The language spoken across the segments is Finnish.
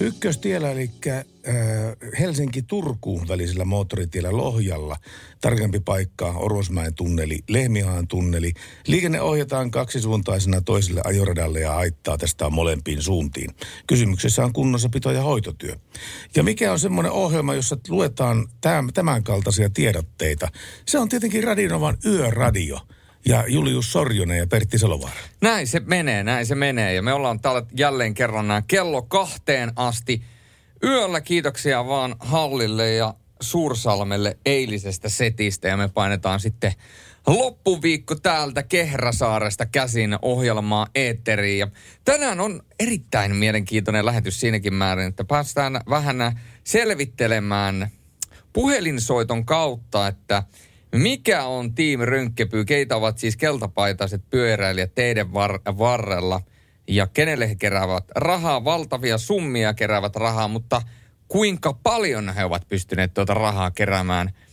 Ykköstiellä, eli äh, Helsinki-Turku välisellä moottoritiellä Lohjalla. Tarkempi paikka, Orosmäen tunneli, Lehmihaan tunneli. Liikenne ohjataan kaksisuuntaisena toiselle ajoradalle ja haittaa tästä molempiin suuntiin. Kysymyksessä on kunnossapito ja hoitotyö. Ja mikä on semmoinen ohjelma, jossa luetaan tämän kaltaisia tiedotteita? Se on tietenkin Radinovan Yöradio ja Julius Sorjonen ja Pertti Salovaara. Näin se menee, näin se menee. Ja me ollaan täällä jälleen kerran kello kahteen asti. Yöllä kiitoksia vaan Hallille ja Suursalmelle eilisestä setistä ja me painetaan sitten loppuviikko täältä Kehrasaaresta käsin ohjelmaa eetteriin. Ja tänään on erittäin mielenkiintoinen lähetys siinäkin määrin, että päästään vähän selvittelemään puhelinsoiton kautta, että – mikä on Team Rönkkepy? Keitä ovat siis keltapaitaiset pyöräilijät teidän var- varrella? Ja kenelle he keräävät rahaa? Valtavia summia keräävät rahaa, mutta kuinka paljon he ovat pystyneet tuota rahaa keräämään –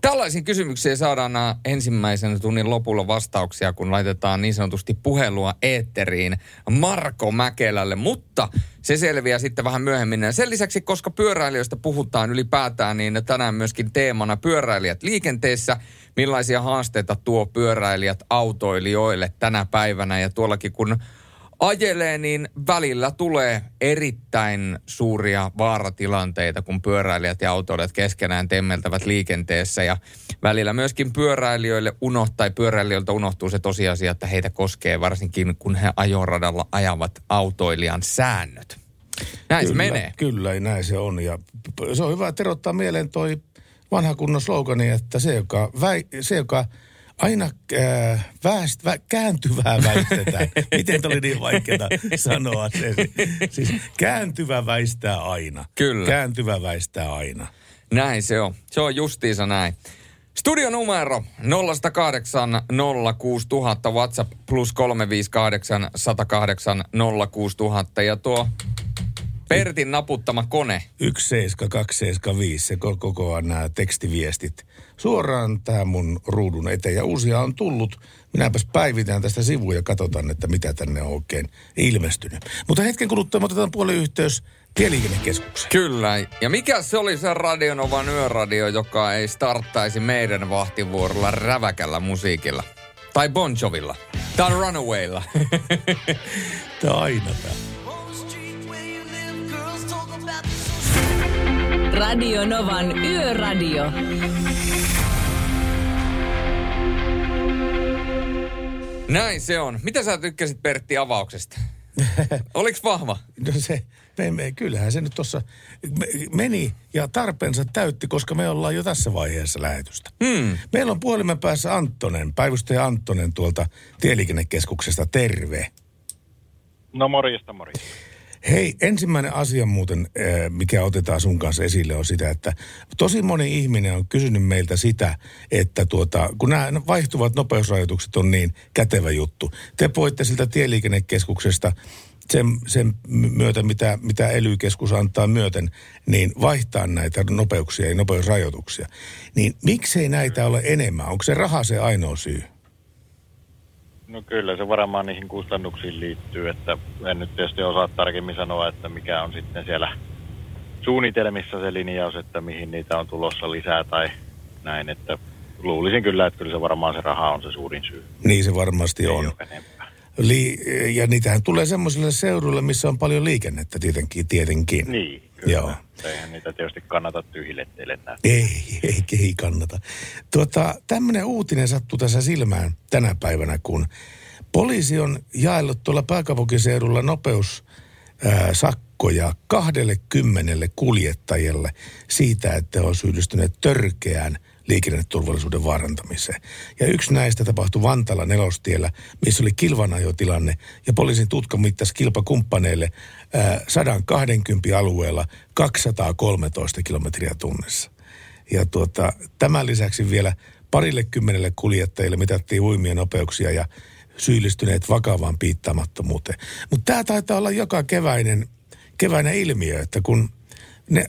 Tällaisiin kysymyksiin saadaan ensimmäisen tunnin lopulla vastauksia, kun laitetaan niin sanotusti puhelua eetteriin Marko Mäkelälle, mutta se selviää sitten vähän myöhemmin. Sen lisäksi, koska pyöräilijöistä puhutaan ylipäätään, niin tänään myöskin teemana pyöräilijät liikenteessä. Millaisia haasteita tuo pyöräilijät autoilijoille tänä päivänä ja tuollakin kun ajelee, niin välillä tulee erittäin suuria vaaratilanteita, kun pyöräilijät ja autoilijat keskenään temmeltävät liikenteessä. Ja välillä myöskin pyöräilijöille unohtaa, tai pyöräilijöiltä unohtuu se tosiasia, että heitä koskee varsinkin, kun he ajoradalla ajavat autoilijan säännöt. Näin kyllä, se menee. Kyllä, näin se on. Ja se on hyvä terottaa mieleen toi vanha kunnon slogani, että se, joka, väi, se, joka aina äh, väest, vä, kääntyvää väistetään. Miten oli niin vaikeaa sanoa se? Siis kääntyvä väistää aina. Kyllä. Kääntyvä väistää aina. Näin se on. Se on justiinsa näin. Studio numero 0108 06000, WhatsApp plus 358 108 06000 ja tuo Pertin naputtama kone. 17275, se kokoaa nämä tekstiviestit suoraan tähän mun ruudun eteen. Ja uusia on tullut. Minäpäs päivitän tästä sivuja ja katsotaan, että mitä tänne on oikein ilmestynyt. Mutta hetken kuluttua me otetaan puolen yhteys Tieliikennekeskukseen. Kyllä. Ja mikä se oli se Radionovan yöradio, joka ei starttaisi meidän vahtivuorolla räväkällä musiikilla? Tai Bon Jovilla. Tai Runawaylla. Tämä on aina tämä. Radio Novan Yöradio. Näin se on. Mitä sä tykkäsit Pertti avauksesta? Oliko vahva? No se, me, me, kyllähän se nyt tuossa meni ja tarpeensa täytti, koska me ollaan jo tässä vaiheessa lähetystä. Hmm. Meillä on puhelimen päässä Anttonen, päivystäjä Anttonen tuolta Tieliikennekeskuksesta. Terve. No morjesta, morjesta. Hei, ensimmäinen asia muuten, eh, mikä otetaan sun kanssa esille, on sitä, että tosi moni ihminen on kysynyt meiltä sitä, että tuota, kun nämä vaihtuvat nopeusrajoitukset on niin kätevä juttu. Te voitte siltä tieliikennekeskuksesta sen, sen myötä, mitä, mitä ely antaa myöten, niin vaihtaa näitä nopeuksia ja nopeusrajoituksia. Niin miksei näitä ole enemmän? Onko se raha se ainoa syy? No kyllä se varmaan niihin kustannuksiin liittyy, että en nyt tietysti osaa tarkemmin sanoa, että mikä on sitten siellä suunnitelmissa se linjaus, että mihin niitä on tulossa lisää tai näin, että luulisin kyllä, että kyllä se varmaan se raha on se suurin syy. Niin se varmasti Ei on. Li- ja niitähän tulee semmoiselle seudulle, missä on paljon liikennettä tietenkin. tietenkin. Niin, kyllä. Joo. Eihän niitä tietysti kannata tyhjille teille Ei, ei, ei kannata. Tuota, tämmöinen uutinen sattuu tässä silmään tänä päivänä, kun poliisi on jaellut tuolla pääkaupunkiseudulla nopeus sakkoja 20 kuljettajalle siitä, että on syyllistyneet törkeään liikenneturvallisuuden vaarantamiseen. Ja yksi näistä tapahtui Vantalla nelostiellä, missä oli kilvanajotilanne ja poliisin tutka mittasi kilpakumppaneille ää, 120 alueella 213 kilometriä tunnissa. Ja tuota, tämän lisäksi vielä parille kymmenelle kuljettajille mitattiin uimia nopeuksia ja syyllistyneet vakavaan piittaamattomuuteen. Mutta tämä taitaa olla joka keväinen, keväinen ilmiö, että kun ne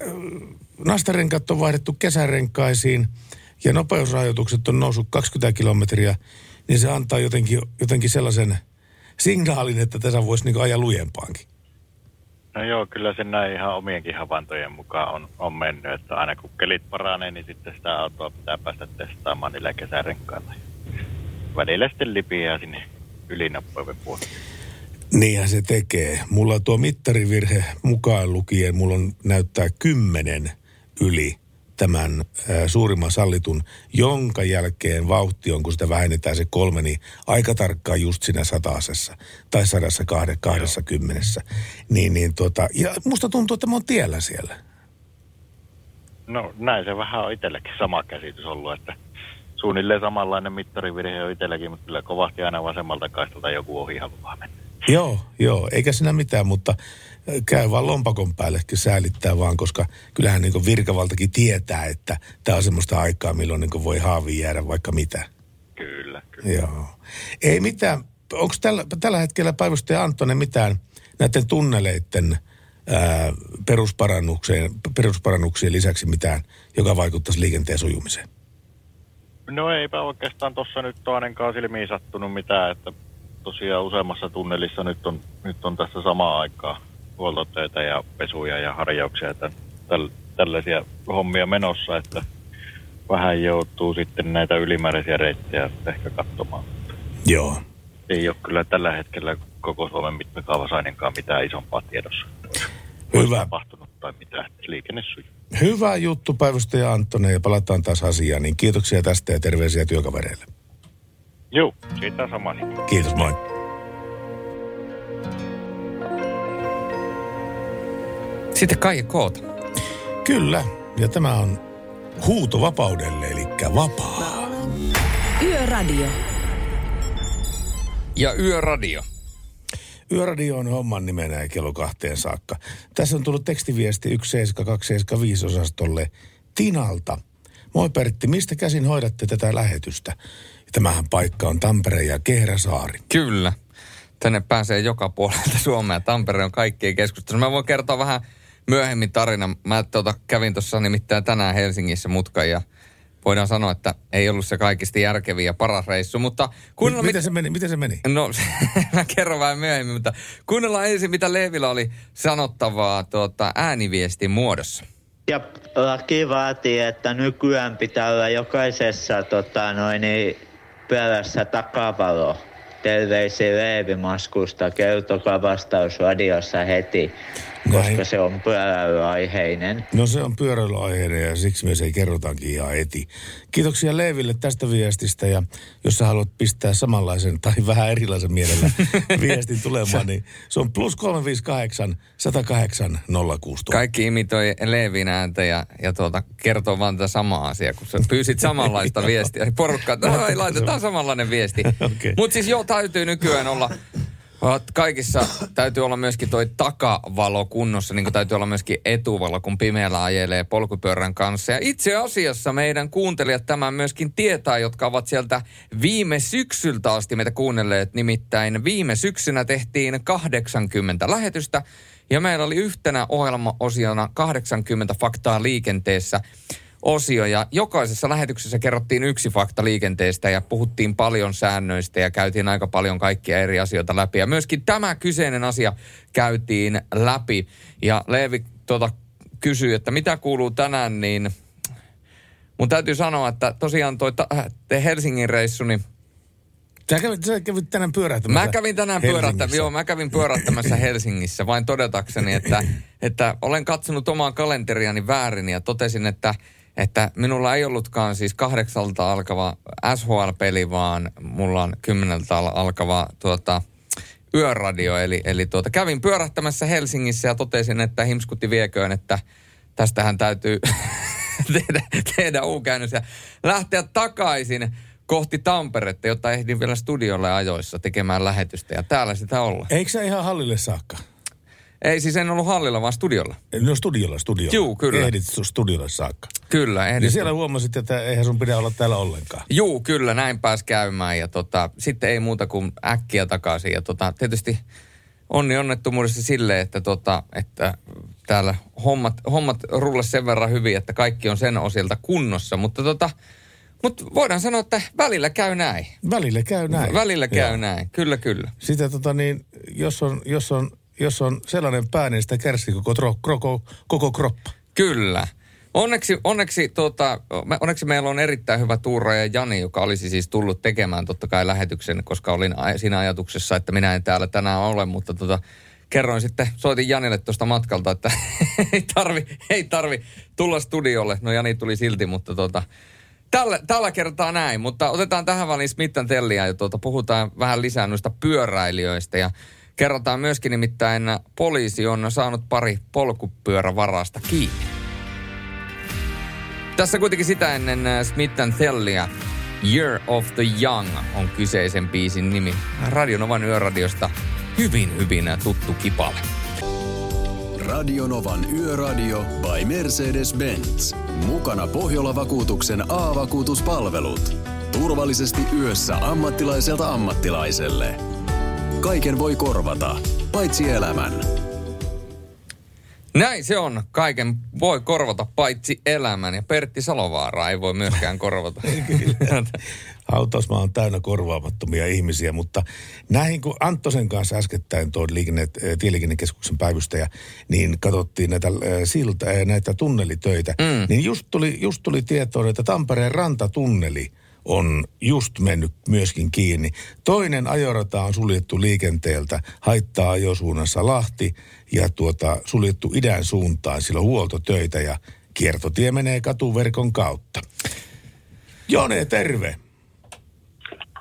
nastarenkat on vaihdettu kesärenkaisiin ja nopeusrajoitukset on noussut 20 kilometriä, niin se antaa jotenkin, jotenkin sellaisen signaalin, että tässä voisi niin ajaa lujempaankin. No joo, kyllä se näin ihan omienkin havaintojen mukaan on, on mennyt, että aina kun kelit paranee, niin sitten sitä autoa pitää päästä testaamaan niillä kesärenkailla. Välillä sitten lipiää sinne ylinopeuden puolelle. Niinhän se tekee. Mulla tuo mittarivirhe mukaan lukien, mulla on näyttää kymmenen yli tämän ä, suurimman sallitun, jonka jälkeen vauhti on, kun sitä vähennetään se kolme, niin aika tarkkaan just siinä satasessa tai sadassa kahde, kahdessa kymmenessä. Niin, niin tota, ja musta tuntuu, että mä oon tiellä siellä. No näin se vähän on itselläkin sama käsitys ollut, että suunnilleen samanlainen mittarivirhe on itselläkin, mutta kyllä kovasti aina vasemmalta kaistalta joku ohi haluaa mennä. Joo, joo, eikä siinä mitään, mutta käy vaan lompakon päällekin säälittää vaan, koska kyllähän niin virkavaltakin tietää, että tämä on semmoista aikaa, milloin niin voi haaviin jäädä vaikka mitä. Kyllä, kyllä. Joo. Ei mitään, onko tällä, tällä hetkellä päivystäjä Antonen mitään näiden tunneleiden ää, perusparannukseen, perusparannuksien lisäksi mitään, joka vaikuttaisi liikenteen sujumiseen? No eipä oikeastaan tuossa nyt ole ainakaan silmiin sattunut mitään, että tosiaan useammassa tunnelissa nyt on, nyt on tässä samaa aikaa huoltotöitä ja pesuja ja harjauksia että täl, tällaisia hommia menossa, että vähän joutuu sitten näitä ylimääräisiä reittejä ehkä katsomaan. Joo. Ei ole kyllä tällä hetkellä koko Suomen mittakaavassa ainakaan mitään isompaa tiedossa. Hyvä. tapahtunut tai mitään. Liikenne sujuu. Hyvä juttu päivystäjä Antonen ja palataan taas asiaan. Niin kiitoksia tästä ja terveisiä työkavereille. Joo, siitä sama niin. Kiitos, moi. Sitten Kaija Koota. Kyllä, ja tämä on huuto vapaudelle, eli vapaa. Yöradio. Ja Yöradio. Yöradio on homman nimenä ja kello kahteen saakka. Tässä on tullut tekstiviesti 17275 osastolle Tinalta. Moi Pertti, mistä käsin hoidatte tätä lähetystä? Tämähän paikka on Tampere ja Kehräsaari. Kyllä. Tänne pääsee joka puolelta Suomea. Tampere on kaikkien keskustelussa. Mä voin kertoa vähän myöhemmin tarina. Mä tuota, kävin tuossa nimittäin tänään Helsingissä mutkan ja voidaan sanoa, että ei ollut se kaikista järkeviä ja paras reissu, mutta kuunnella... M- miten se meni? Miten se meni? No, mä kerron vähän myöhemmin, mutta kuunnellaan ensin, mitä Leevillä oli sanottavaa tuota, ääniviestin muodossa. Ja laki vaatii, että nykyään pitää olla jokaisessa tota, noin, niin, pyörässä takavalo. Terveisiä Leevi Maskusta. Kertokaa vastaus radiossa heti, koska Näin. se on pyöräilyaiheinen. No se on pyöräilyaiheinen ja siksi me se ei kerrotaankin ihan heti. Kiitoksia Leeville tästä viestistä ja jos sä haluat pistää samanlaisen tai vähän erilaisen mielellä viestin tulemaan, niin se on plus 358 108 06000. Kaikki imitoi Leevin ääntä ja, ja tuota, kertoo vaan tätä samaa asiaa, kun sä pyysit samanlaista viestiä. Porukka, no, laitetaan samanlainen viesti. Okei. Mutta siis joo, täytyy nykyään olla Kaikissa täytyy olla myöskin toi takavalo kunnossa, niin kuin täytyy olla myöskin etuvalo, kun pimeällä ajelee polkupyörän kanssa. Ja itse asiassa meidän kuuntelijat tämän myöskin tietää, jotka ovat sieltä viime syksyltä asti meitä kuunnelleet. Nimittäin viime syksynä tehtiin 80 lähetystä ja meillä oli yhtenä ohjelmaosiona 80 faktaa liikenteessä osio ja jokaisessa lähetyksessä kerrottiin yksi fakta liikenteestä ja puhuttiin paljon säännöistä ja käytiin aika paljon kaikkia eri asioita läpi. Ja myöskin tämä kyseinen asia käytiin läpi. Ja Leevi tuota, kysyi, että mitä kuuluu tänään, niin mun täytyy sanoa, että tosiaan toi ta- te Helsingin reissu, niin Sä kävit, sä kävit tänään pyörähtämässä Mä kävin tänään pyörähtämässä, joo, mä kävin pyörähtämässä Helsingissä vain todetakseni, että, että olen katsonut omaa kalenteriani väärin ja totesin, että, että minulla ei ollutkaan siis kahdeksalta alkava SHL-peli, vaan mulla on kymmeneltä al- alkava tuota, yöradio. Eli, eli tuota, kävin pyörähtämässä Helsingissä ja totesin, että himskutti vieköön, että tästähän täytyy, tehdä, tehdä U-käännös ja lähteä takaisin kohti Tamperetta, jotta ehdin vielä studiolle ajoissa tekemään lähetystä. Ja täällä sitä olla. Eikö sä ihan hallille saakka? Ei siis en ollut hallilla, vaan studiolla. No studiolla, studiolla. Juu, kyllä. Ehdit studiolle saakka. Kyllä, ehdin. Ja siellä huomasit, että eihän sun pidä olla täällä ollenkaan. Juu, kyllä, näin pääs käymään ja tota, sitten ei muuta kuin äkkiä takaisin. Ja tota, tietysti onni onnettomuudessa silleen, että, tota, että täällä hommat, hommat rullas sen verran hyvin, että kaikki on sen osilta kunnossa. Mutta tota, mut voidaan sanoa, että välillä käy näin. Välillä käy näin. Välillä käy Joo. näin, kyllä kyllä. Sitä tota niin, jos on, jos on, jos on sellainen pää, niin sitä kärsii koko, tro, koko, koko kroppa. Kyllä. Onneksi, onneksi, me- onneksi meillä on erittäin hyvä Tuura ja Jani, joka olisi siis tullut tekemään totta kai lähetyksen, koska olin siinä ajatuksessa, että minä en täällä tänään ole, mutta tota, kerroin sitten, soitin Janille tuosta matkalta, että ei tarvi, ei tarvi tulla studiolle. No Jani tuli silti, mutta tota, tällä, tällä kertaa näin. Mutta otetaan tähän väliin Smittan telliä ja tuota, puhutaan vähän lisää noista pyöräilijöistä ja kerrotaan myöskin nimittäin poliisi on saanut pari polkupyörävarasta kiinni. Tässä kuitenkin sitä ennen äh, Smith Tellia. Year of the Young on kyseisen biisin nimi. Radionovan yöradiosta hyvin hyvin tuttu kipale. Radionovan Yöradio by Mercedes-Benz. Mukana Pohjola-vakuutuksen A-vakuutuspalvelut. Turvallisesti yössä ammattilaiselta ammattilaiselle. Kaiken voi korvata, paitsi elämän. Näin se on. Kaiken voi korvata paitsi elämän. Ja Pertti Salovaara ei voi myöskään korvata. Hautausmaa on täynnä korvaamattomia ihmisiä, mutta näihin kun Anttosen kanssa äskettäin tuo liikenne, eh, tieliikennekeskuksen päivystäjä, niin katsottiin näitä, eh, silta, eh, näitä tunnelitöitä, mm. niin just tuli, just tuli tietoon, että Tampereen rantatunneli on just mennyt myöskin kiinni. Toinen ajorata on suljettu liikenteeltä, haittaa ajosuunnassa Lahti ja tuota, suljettu idän suuntaan, sillä on huoltotöitä ja kiertotie menee katuverkon kautta. Jone, terve.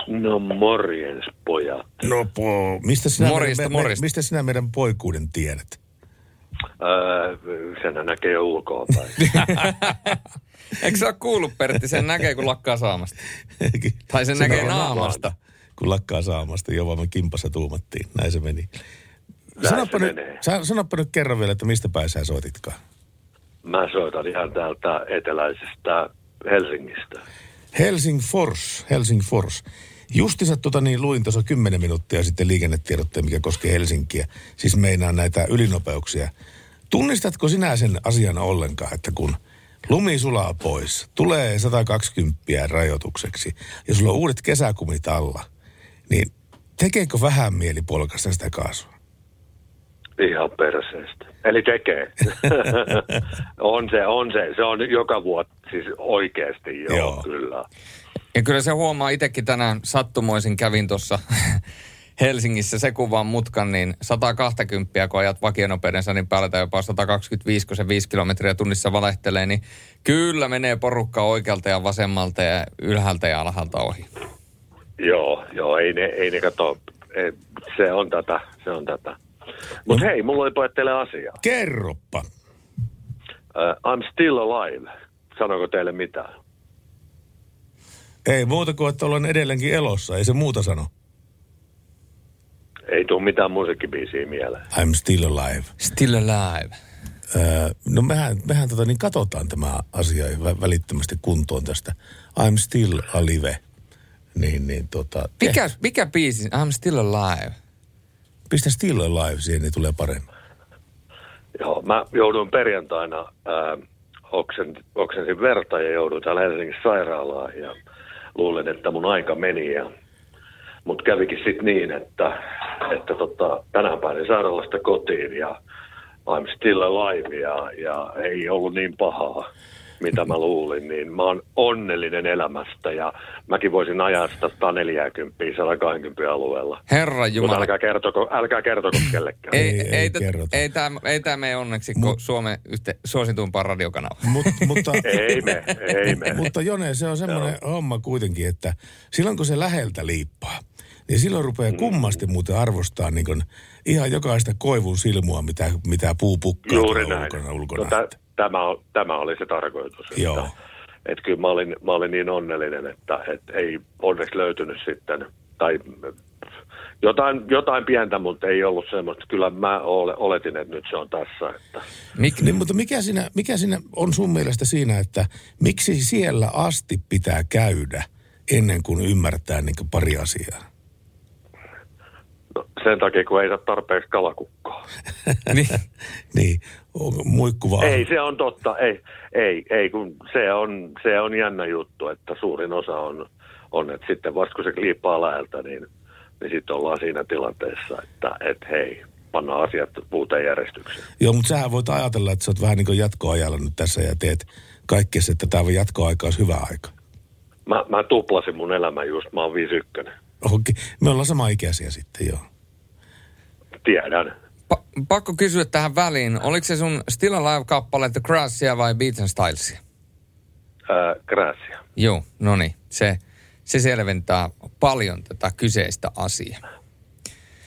No morjens, pojat. No po, mistä sinä, Morjesta, meidän, me, morjesta. mistä sinä meidän poikuuden tiedät? Öö, senhän näkee jo ulkoa päin. Eikö sä ole kuullut, Pertti? Sen näkee, kun lakkaa saamasta. Tai sen näkee on naamasta. Kun lakkaa saamasta, jo vaan me kimpassa tuumattiin. Näin se meni. Näin Sanoppa se nyt, menee. sa- sanoppa nyt kerran vielä, että mistä päin sä soititkaan. Mä soitan ihan täältä eteläisestä Helsingistä. Helsingfors, Helsingfors. Justiinsa tota niin luin tuossa 10 minuuttia sitten liikennetiedotteen, mikä koskee Helsinkiä. Siis meinaa näitä ylinopeuksia. Tunnistatko sinä sen asian ollenkaan, että kun lumi sulaa pois, tulee 120 rajoitukseksi ja sulla on uudet kesäkumit alla, niin tekeekö vähän mieli polkasta sitä kaasua? Ihan perseestä. Eli tekee. on se, on se. Se on joka vuosi siis oikeasti joo, Joo. joo. kyllä. Ja kyllä se huomaa itsekin tänään sattumoisin kävin tuossa Helsingissä se kuvan mutkan, niin 120, kun ajat vakionopeuden niin päällä tai jopa 125, kun se 5 kilometriä tunnissa valehtelee, niin kyllä menee porukka oikealta ja vasemmalta ja ylhäältä ja alhaalta ohi. Joo, joo, ei ne, ei ne kato. Ei, se on tätä, se on tätä. Mutta hei, mulla oli pojat teille asia. Kerroppa. Uh, I'm still alive. Sanoiko teille mitään? Ei muuta kuin, että olen edelleenkin elossa, ei se muuta sano. Ei tule mitään musiikkibiisiä mieleen. I'm still alive. Still alive. Öö, no mehän, mehän tota, niin katsotaan tämä asia vä- välittömästi kuntoon tästä. I'm still alive. Niin, niin tota, Mikä, mikä biisi? I'm still alive. pistä still alive siihen, niin tulee paremmin. Joo, mä jouduin perjantaina, ää, oksen, oksensin verta ja jouduin täällä Helsingissä sairaalaan ja luulen, että mun aika meni. Ja, mutta kävikin sitten niin, että, että tota, tänään pääsin sairaalasta kotiin ja I'm still alive ja, ja ei ollut niin pahaa, mitä mä luulin. Niin mä oon onnellinen elämästä ja mäkin voisin ajaa sitä 140, 120 alueella. Herra Mutta Jumala. älkää kertoko, älkää kertoko kellekään. Ei, Ei- ei, ei ei, tä- kerrota. ei, tämä, ei tämä mene onneksi Mut, Suomen yhte, suosituimpaan radiokanavaan. Mut, mutta, Ei me, ei me. mutta Jone, se on semmoinen homma kuitenkin, että silloin kun se läheltä liippaa, niin silloin rupeaa kummasti muuten arvostaa niin kun ihan jokaista koivun silmua, mitä, mitä puu pukkaa Juuri näin. ulkona. ulkona. No, tä, tämä, on- tämä oli se tarkoitus. Joo. Että, että kyllä mä olin, mä olin niin onnellinen, että, että ei onneksi löytynyt sitten, tai jotain, jotain pientä, mutta ei ollut semmoista. Kyllä mä ole, oletin, että nyt se on tässä. Että. Mik, Niin, mutta mikä siinä, mikä siinä on sun mielestä siinä, että miksi siellä asti pitää käydä ennen kuin ymmärtää niin kuin pari asiaa? Sen takia, kun ei saa tarpeeksi kalakukkoa. niin, Niin, muikkuva. Ei, se on totta. Ei, ei, ei kun se on, se on jännä juttu, että suurin osa on, on että sitten vasta kun se kliippaa läältä, niin, niin sitten ollaan siinä tilanteessa, että et hei, pannaan asiat uuteen järjestykseen. Joo, mutta sähän voit ajatella, että sä oot vähän niin kuin jatkoajalla nyt tässä ja teet kaikkea, että tämä jatkoaika olisi hyvä aika. Mä, mä tuplasin mun elämän just, mä oon 51. Okei, me ollaan sama ikäisiä sitten, joo. Tiedän. pa- pakko kysyä tähän väliin. Oliko se sun Still Alive-kappale The Crashia vai Beats and Stylesia? Gracia. Joo, no niin. Se, se selventää paljon tätä kyseistä asiaa.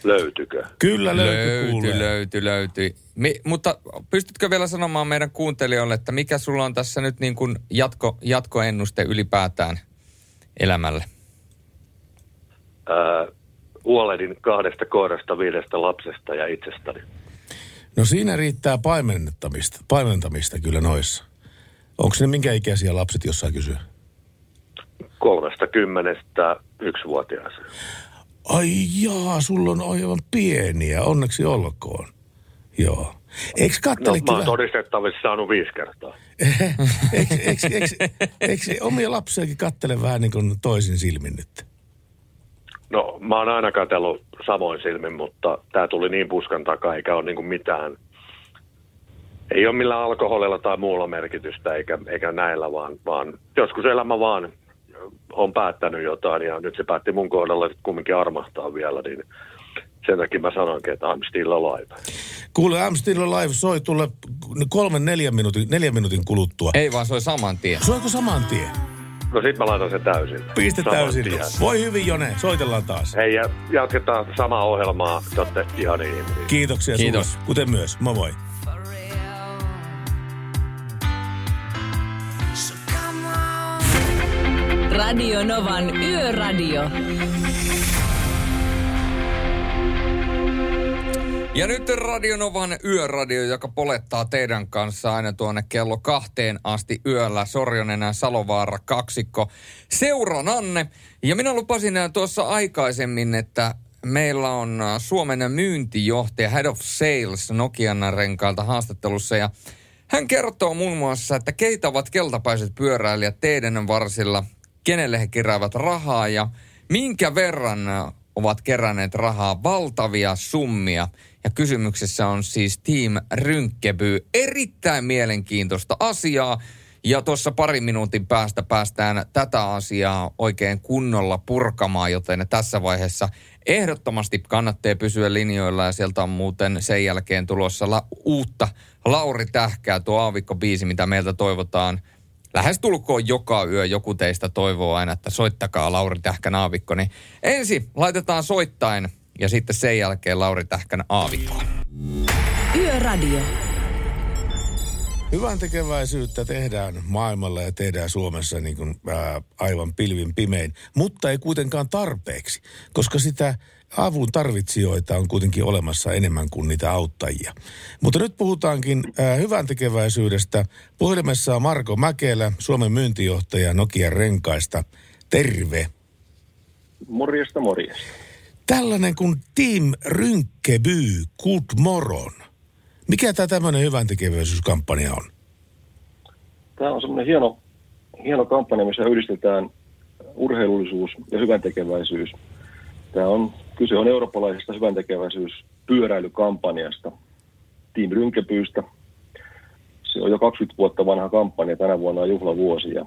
Löytykö? Kyllä löytyy, löytyi, kuulee. löytyi, löytyi. Mi, mutta pystytkö vielä sanomaan meidän kuuntelijoille, että mikä sulla on tässä nyt niin kuin jatko, jatkoennuste ylipäätään elämälle? Ää, huolehdin kahdesta koirasta, viidestä lapsesta ja itsestäni. No siinä riittää paimentamista, paimentamista kyllä noissa. Onko ne minkä ikäisiä lapset, jos saa kysyä? Kolmesta kymmenestä yksivuotiaaseen. Ai jaa, sulla on aivan pieniä, onneksi olkoon. Joo. Eikö No, mä oon todistettavissa saanut viisi kertaa. eikö, eikö, eikö, eikö omia lapsiakin kattele vähän niin kuin toisin silmin nyt? No, mä oon aina katsellut samoin silmin, mutta tämä tuli niin puskan takaa, eikä ole niinku mitään. Ei ole millään alkoholilla tai muulla merkitystä, eikä, eikä näillä, vaan, vaan joskus elämä vaan on päättänyt jotain, ja nyt se päätti mun kohdalla että kumminkin armahtaa vielä, niin sen takia mä sanoinkin, että I'm still alive. Kuule, I'm Still Alive soi tulle kolmen, neljän minuutin, neljän minuutin kuluttua. Ei vaan, se oli saman tien. Soiko saman tien? No sit mä laitan sen täysin. Piste Saman täysin. tien. Voi hyvin, Jone. Soitellaan taas. Hei, ja jatketaan samaa ohjelmaa. Te olette ihan ihmisiä. Kiitoksia Kiitos. sulle, kuten myös. Moi moi. Radio Novan Yöradio. Ja nyt Radionovan yöradio, joka polettaa teidän kanssa aina tuonne kello kahteen asti yöllä. Sorjonen ja Salovaara kaksikko seurananne. Ja minä lupasin tuossa aikaisemmin, että meillä on Suomen myyntijohtaja Head of Sales Nokian renkailta haastattelussa. Ja hän kertoo muun muassa, että keitä ovat keltapaiset pyöräilijät teidän varsilla, kenelle he keräävät rahaa ja minkä verran ovat keränneet rahaa valtavia summia. Ja kysymyksessä on siis Team Rynkkeby. Erittäin mielenkiintoista asiaa. Ja tuossa parin minuutin päästä päästään tätä asiaa oikein kunnolla purkamaan, joten tässä vaiheessa ehdottomasti kannattaa pysyä linjoilla ja sieltä on muuten sen jälkeen tulossa la- uutta Lauri Tähkää, tuo aavikko-biisi, mitä meiltä toivotaan lähestulkoon joka yö joku teistä toivoo aina, että soittakaa Lauri Tähkän aavikko. Niin ensin laitetaan soittain ja sitten sen jälkeen Lauri Tähkän aavikko. Yöradio. Hyvän tekeväisyyttä tehdään maailmalla ja tehdään Suomessa niin kuin, ää, aivan pilvin pimein, mutta ei kuitenkaan tarpeeksi, koska sitä avun tarvitsijoita on kuitenkin olemassa enemmän kuin niitä auttajia. Mutta nyt puhutaankin ää, hyvän tekeväisyydestä. Puhelimessa on Marko Mäkelä, Suomen myyntijohtaja Nokian renkaista. Terve. Morjesta, morjesta. Tällainen kuin Team Rynkkeby Good Moron. Mikä tämä tämmöinen hyvän tekeväisyyskampanja on? Tämä on semmoinen hieno, hieno kampanja, missä yhdistetään urheilullisuus ja hyväntekeväisyys. Tämä on, kyse on eurooppalaisesta hyväntekeväisyyspyöräilykampanjasta, Team Rynkepyystä. Se on jo 20 vuotta vanha kampanja, tänä vuonna on juhlavuosi. Ja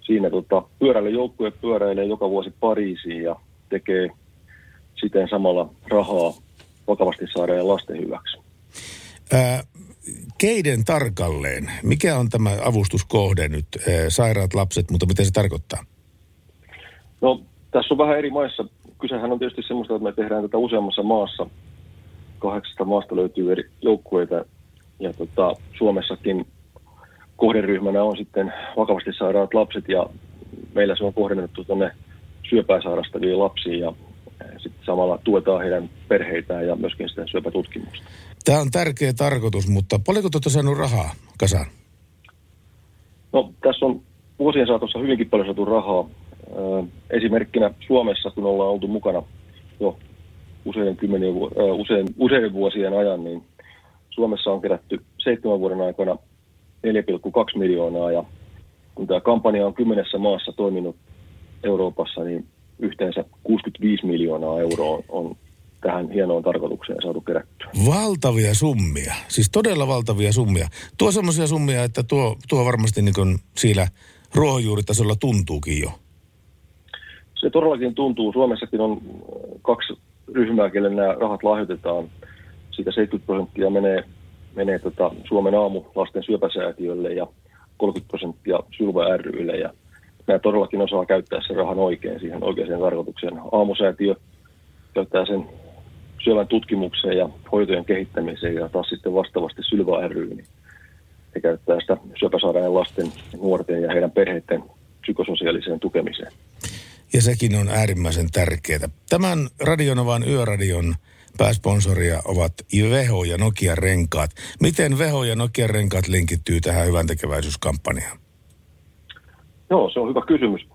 siinä tota, pyöräilyjoukkue pyöräilee joka vuosi Pariisiin ja tekee siten samalla rahaa vakavasti saadaan lasten hyväksi. Ää, keiden tarkalleen? Mikä on tämä avustuskohde nyt? Ää, sairaat lapset, mutta mitä se tarkoittaa? No, tässä on vähän eri maissa. Kysehän on tietysti semmoista, että me tehdään tätä useammassa maassa. Kahdeksasta maasta löytyy eri joukkueita. Ja tota, Suomessakin kohderyhmänä on sitten vakavasti sairaat lapset ja meillä se on kohdennettu tuonne syöpää sairastaviin lapsiin ja sitten samalla tuetaan heidän perheitään ja myöskin sitä syöpätutkimusta. Tämä on tärkeä tarkoitus, mutta paljonko te olette saanut rahaa kasaan? No tässä on vuosien saatossa hyvinkin paljon saatu rahaa. Ö, Esimerkkinä Suomessa, kun ollaan oltu mukana jo usein, kymmenen, vu- ö, usein, useiden vuosien ajan, niin Suomessa on kerätty seitsemän vuoden aikana 4,2 miljoonaa ja kun tämä kampanja on kymmenessä maassa toiminut Euroopassa, niin yhteensä 65 miljoonaa euroa on, tähän hienoon tarkoitukseen saatu kerättyä. Valtavia summia, siis todella valtavia summia. Tuo semmoisia summia, että tuo, tuo varmasti niin kuin siellä ruohonjuuritasolla tuntuukin jo. Se todellakin tuntuu. Suomessakin on äh, kaksi ryhmää, kelle nämä rahat lahjoitetaan. Siitä 70 prosenttia menee, menee tota Suomen aamu lasten syöpäsäätiölle ja 30 prosenttia Sylvä rylle. Ja nämä todellakin osaa käyttää sen rahan oikein siihen oikeaan tarkoitukseen. Aamusäätiö käyttää sen syövän tutkimukseen ja hoitojen kehittämiseen ja taas sitten vastaavasti Sylvä ry, niin he käyttää sitä syöpäsairaiden lasten, nuorten ja heidän perheiden psykososiaaliseen tukemiseen. Ja sekin on äärimmäisen tärkeää. Tämän Radionovan yöradion pääsponsoria ovat Veho ja Nokia renkaat. Miten Veho ja Nokia renkaat linkittyy tähän hyvän tekeväisyyskampanjaan? Joo, se on hyvä kysymys.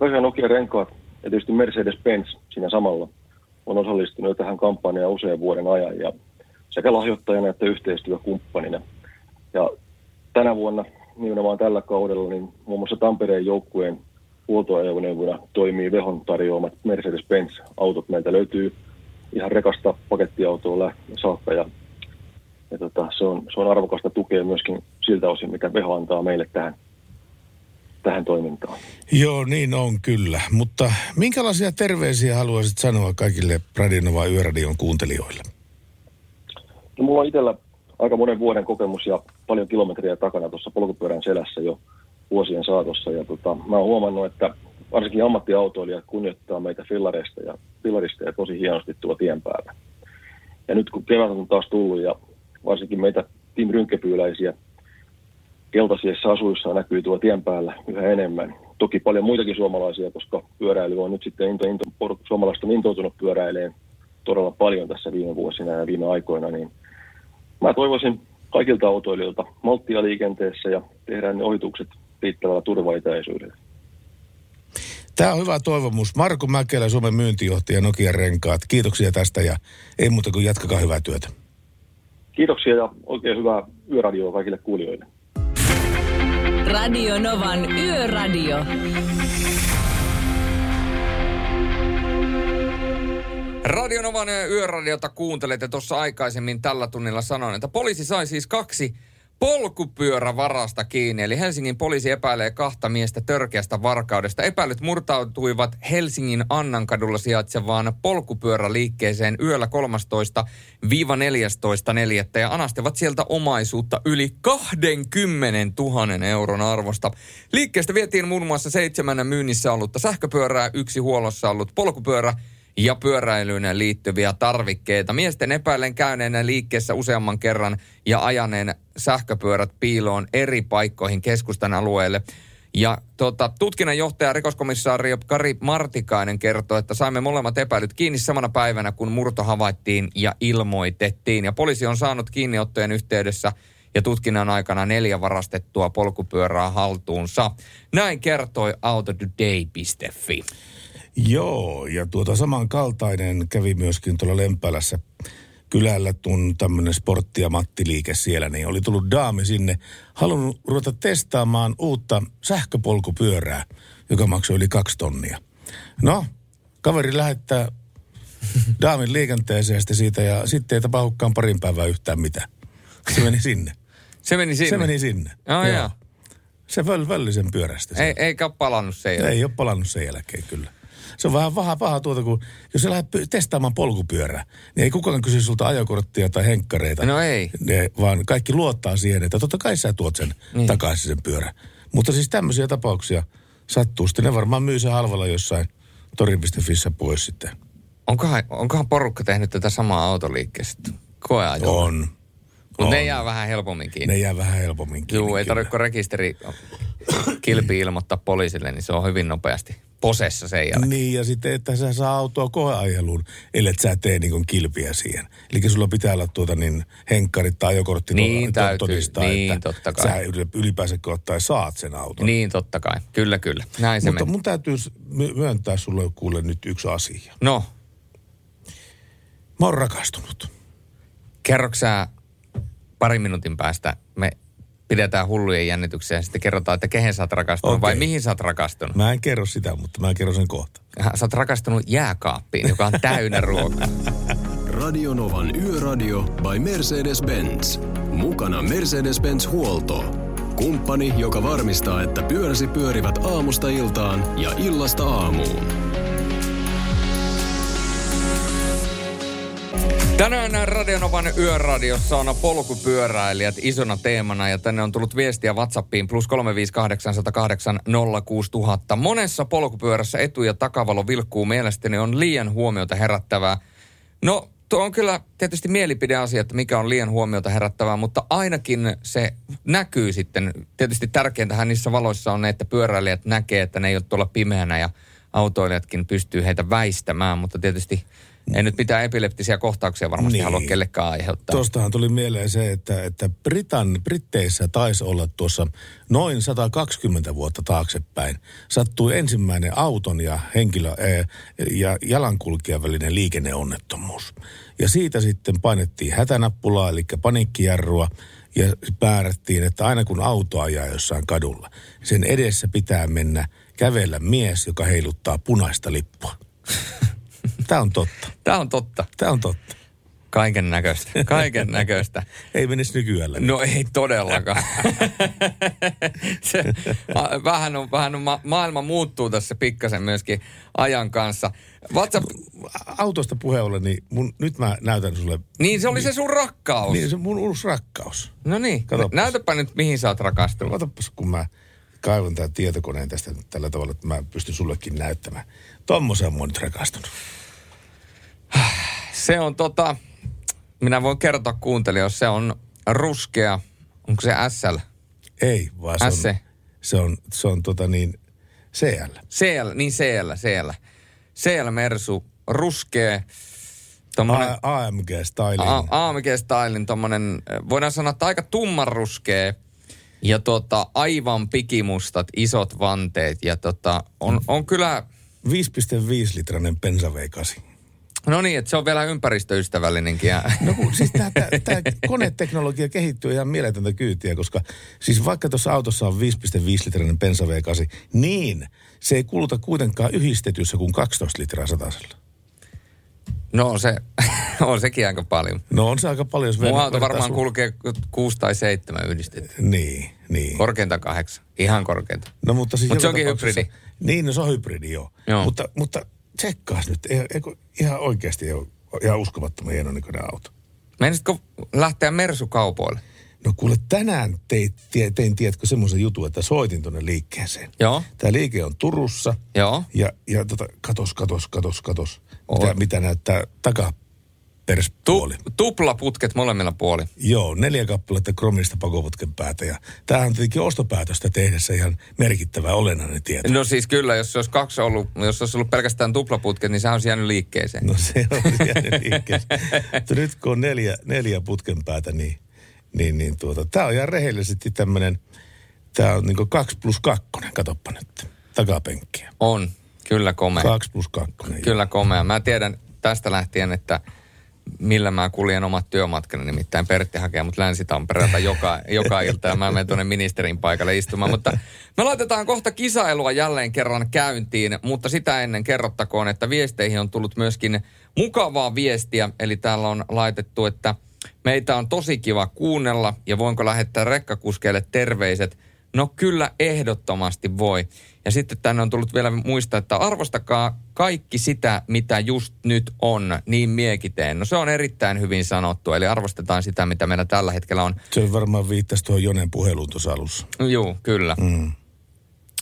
Vähän Nokia renkaat ja tietysti Mercedes-Benz siinä samalla on osallistunut tähän kampanjaan usean vuoden ajan ja sekä lahjoittajana että yhteistyökumppanina. Ja tänä vuonna, nimenomaan tällä kaudella, niin muun muassa Tampereen joukkueen huoltoajoneuvona toimii Vehon tarjoamat Mercedes-Benz-autot. Meiltä löytyy ihan rekasta pakettiautoa saakka ja, ja tota, se, on, se on arvokasta tukea myöskin siltä osin, mitä Veho antaa meille tähän, tähän toimintaan. Joo, niin on kyllä. Mutta minkälaisia terveisiä haluaisit sanoa kaikille Radionova Yöradion kuuntelijoille? No, mulla on itsellä aika monen vuoden kokemus ja paljon kilometriä takana tuossa polkupyörän selässä jo vuosien saatossa. Ja tota, mä oon huomannut, että varsinkin ammattiautoilijat kunnioittaa meitä fillareista ja, fillarista ja tosi hienosti tuolla tien päällä. Ja nyt kun kevät on taas tullut ja varsinkin meitä Tim Rynkkepyyläisiä keltaisissa asuissa näkyy tuo tien päällä yhä enemmän. Toki paljon muitakin suomalaisia, koska pyöräily on nyt sitten into, into, suomalaista on intoutunut pyöräileen todella paljon tässä viime vuosina ja viime aikoina, niin mä toivoisin kaikilta autoilijoilta malttia liikenteessä ja tehdään ne ohitukset riittävällä turvaetäisyydellä. Tämä on hyvä toivomus. Marko Mäkelä, Suomen myyntijohtaja Nokia Renkaat. Kiitoksia tästä ja ei muuta kuin jatkakaa hyvää työtä. Kiitoksia ja oikein hyvää yöradioa kaikille kuulijoille. Radio Novan Yöradio. Radionovan yöradiota kuuntelette tuossa aikaisemmin tällä tunnilla sanoin, että poliisi sai siis kaksi polkupyörävarasta kiinni. Eli Helsingin poliisi epäilee kahta miestä törkeästä varkaudesta. Epäilyt murtautuivat Helsingin Annankadulla sijaitsevaan polkupyöräliikkeeseen yöllä 13-14.4. ja anastevat sieltä omaisuutta yli 20 000 euron arvosta. Liikkeestä vietiin muun muassa seitsemän myynnissä ollutta sähköpyörää, yksi huollossa ollut polkupyörä ja pyöräilyyn liittyviä tarvikkeita. Miesten epäilen käyneenä liikkeessä useamman kerran ja ajaneen sähköpyörät piiloon eri paikkoihin keskustan alueelle. Ja tota, tutkinnanjohtaja rikoskomissaari Kari Martikainen kertoi, että saimme molemmat epäilyt kiinni samana päivänä, kun murto havaittiin ja ilmoitettiin. Ja poliisi on saanut kiinniottojen yhteydessä ja tutkinnan aikana neljä varastettua polkupyörää haltuunsa. Näin kertoi autotoday.fi. Joo, ja tuota samankaltainen kävi myöskin tuolla Lempälässä kylällä tun tämmöinen sportti- ja mattiliike siellä, niin oli tullut daami sinne, halunnut ruveta testaamaan uutta sähköpolkupyörää, joka maksoi yli kaksi tonnia. No, kaveri lähettää daamin liikenteeseen siitä ja sitten ei tapahdukaan parin päivää yhtään mitään. Se meni sinne. Se meni sinne? Se meni sinne. Oh, joo. Se föl, fölli sen pyörästä. Ei, eikä ole palannut sen jälkeen. Ei ole palannut sen jälkeen kyllä. Se on vähän paha, paha tuota, kun jos sä lähdet testaamaan polkupyörää, niin ei kukaan kysy sulta ajokorttia tai henkkareita. No ei. Ne, vaan kaikki luottaa siihen, että totta kai sä tuot sen niin. takaisin sen pyörän. Mutta siis tämmöisiä tapauksia sattuu. Sitten ne varmaan myy sen halvalla jossain tori.fissä pois sitten. Onkohan, onkohan porukka tehnyt tätä samaa autoliikkeessä? Koeajoa. On. Mutta ne jää vähän helpommin kiinni. Ne jää vähän helpommin kiinni. Joo, ei tarvitse rekisteri kilpi ilmoittaa poliisille, niin se on hyvin nopeasti posessa sen jälkeen. Niin, ja sitten, että sä saa autoa koeajeluun, ellei sä tee niin kilpiä siihen. Eli sulla pitää olla tuota niin henkkarit tai ajokortti Niin täytyy, todistaa, niin, että totta kai. sä yli- ylipäänsä kohtaa saat sen auton. Niin, totta kai. Kyllä, kyllä. Näin se Mutta meni. mun täytyy myöntää sulle kuule nyt yksi asia. No, Mä oon rakastunut. kerroks sä parin minuutin päästä, me pidetään hullujen jännityksiä ja sitten kerrotaan, että kehen sä oot rakastunut vai Okei. mihin sä oot rakastunut. Mä en kerro sitä, mutta mä kerron sen kohta. Sä oot rakastunut jääkaappiin, joka on täynnä ruokaa. Radionovan Yöradio by Mercedes-Benz. Mukana Mercedes-Benz Huolto. Kumppani, joka varmistaa, että pyöräsi pyörivät aamusta iltaan ja illasta aamuun. Tänään Radionovan yöradiossa on polkupyöräilijät isona teemana ja tänne on tullut viestiä WhatsAppiin plus 35808 06000. Monessa polkupyörässä etu- ja takavalo vilkkuu mielestäni on liian huomiota herättävää. No, tuo on kyllä tietysti mielipideasia, että mikä on liian huomiota herättävää, mutta ainakin se näkyy sitten. Tietysti tärkeintähän niissä valoissa on ne, että pyöräilijät näkee, että ne ei ole tuolla pimeänä ja autoilijatkin pystyy heitä väistämään, mutta tietysti ei nyt mitään epileptisiä kohtauksia varmasti Niin. halua kellekään aiheuttaa. Tuostahan tuli mieleen se, että, että Britan, Britteissä taisi olla tuossa noin 120 vuotta taaksepäin. Sattui ensimmäinen auton ja henkilö ää, ja jalankulkijan välinen liikenneonnettomuus. Ja siitä sitten painettiin hätänappulaa, eli paniikkijarrua, ja päärättiin, että aina kun auto ajaa jossain kadulla, sen edessä pitää mennä kävellä mies, joka heiluttaa punaista lippua. Tämä on totta. Tämä on totta. Tämä on totta. Kaiken näköistä. Kaiken näköistä. Ei menisi nykyään. No ei todellakaan. Se, a- vähän on, vähän on ma- maailma muuttuu tässä pikkasen myöskin ajan kanssa. WhatsApp, autosta puheen ollen, niin mun, nyt mä näytän sulle. niin se oli se sun rakkaus. Niin se mun uusi rakkaus. No niin, näytäpä nyt mihin sä oot rakastunut. Katsopas, kun mä kaivan tämän tietokoneen tästä tällä tavalla, että mä pystyn sullekin näyttämään. Tommosen mä oon nyt rakastunut. Se on tota, minä voin kertoa kuuntelijoille, se on ruskea, onko se SL? Ei, vaan se on, S. se on, se on tota niin, CL. CL, niin CL, CL. CL Mersu, ruskea, tommonen, A- AMG Styling. A- AMG Stylin tommonen, äh, voidaan sanoa, että aika tummanruskea ja tota, aivan pikimustat isot vanteet ja tota, on, on kyllä, 5,5 litrainen Benza V8. No niin, että se on vielä ympäristöystävällinenkin. Ja, No kun siis tämä koneteknologia kehittyy ihan mieletöntä kyytiä, koska siis vaikka tuossa autossa on 5,5 litrainen Benza V8, niin se ei kuluta kuitenkaan yhdistetyssä kuin 12 litraa satasella. no on se, on sekin aika paljon. No on se aika paljon, jos Mun auto varmaan sun- kulkee kuusi tai seitsemän yhdistetty. Niin, niin. Korkeinta kahdeksan. Ihan korkeinta. No mutta siis Mut se onkin hybridi. Niin, no se on hybridi, joo. Joo. Mutta, mutta tsekkaas nyt, ei, eikö ihan oikeasti ole ihan uskomattoman hienon näköinen auto. Menisitko lähteä Mersu-kaupoille? No kuule, tänään tie- tein, tiedätkö, semmoisen jutun, että soitin tuonne liikkeeseen. Joo. Tämä liike on Turussa. Joo. Ja, ja tota, katos, katos, katos, katos. Mitä, mitä näyttää Tu- takaperspuoli. tuplaputket molemmilla puoli. Joo, neljä kappaletta kromista pakoputken päätä. Ja tämähän on tietenkin ostopäätöstä tehdessä ihan merkittävä olennainen tieto. No siis kyllä, jos olisi kaksi ollut, jos olisi ollut pelkästään tuplaputket, niin sehän olisi jäänyt liikkeeseen. No se on jäänyt liikkeessä. Mutta nyt kun on neljä, neljä putken päätä, niin, niin, niin tuota, tämä on ihan rehellisesti tämmöinen, tämä on niin kaksi plus kakkonen, katoppa nyt, takapenkkiä. On, kyllä komea. Kaksi plus kakkonen. Kyllä komea. Mä tiedän tästä lähtien, että millä mä kuljen omat työmatkani, nimittäin Pertti hakee mut Länsi-Tampereelta joka, joka ilta ja mä menen tuonne ministerin paikalle istumaan. Mutta me laitetaan kohta kisailua jälleen kerran käyntiin, mutta sitä ennen kerrottakoon, että viesteihin on tullut myöskin mukavaa viestiä. Eli täällä on laitettu, että meitä on tosi kiva kuunnella ja voinko lähettää rekkakuskeille terveiset. No kyllä ehdottomasti voi. Ja sitten tänne on tullut vielä muistaa, että arvostakaa kaikki sitä, mitä just nyt on, niin miekin teen. No se on erittäin hyvin sanottu, eli arvostetaan sitä, mitä meillä tällä hetkellä on. Se varmaan viittasi tuohon Jonen puheluun tuossa alussa. Joo, kyllä. Mm.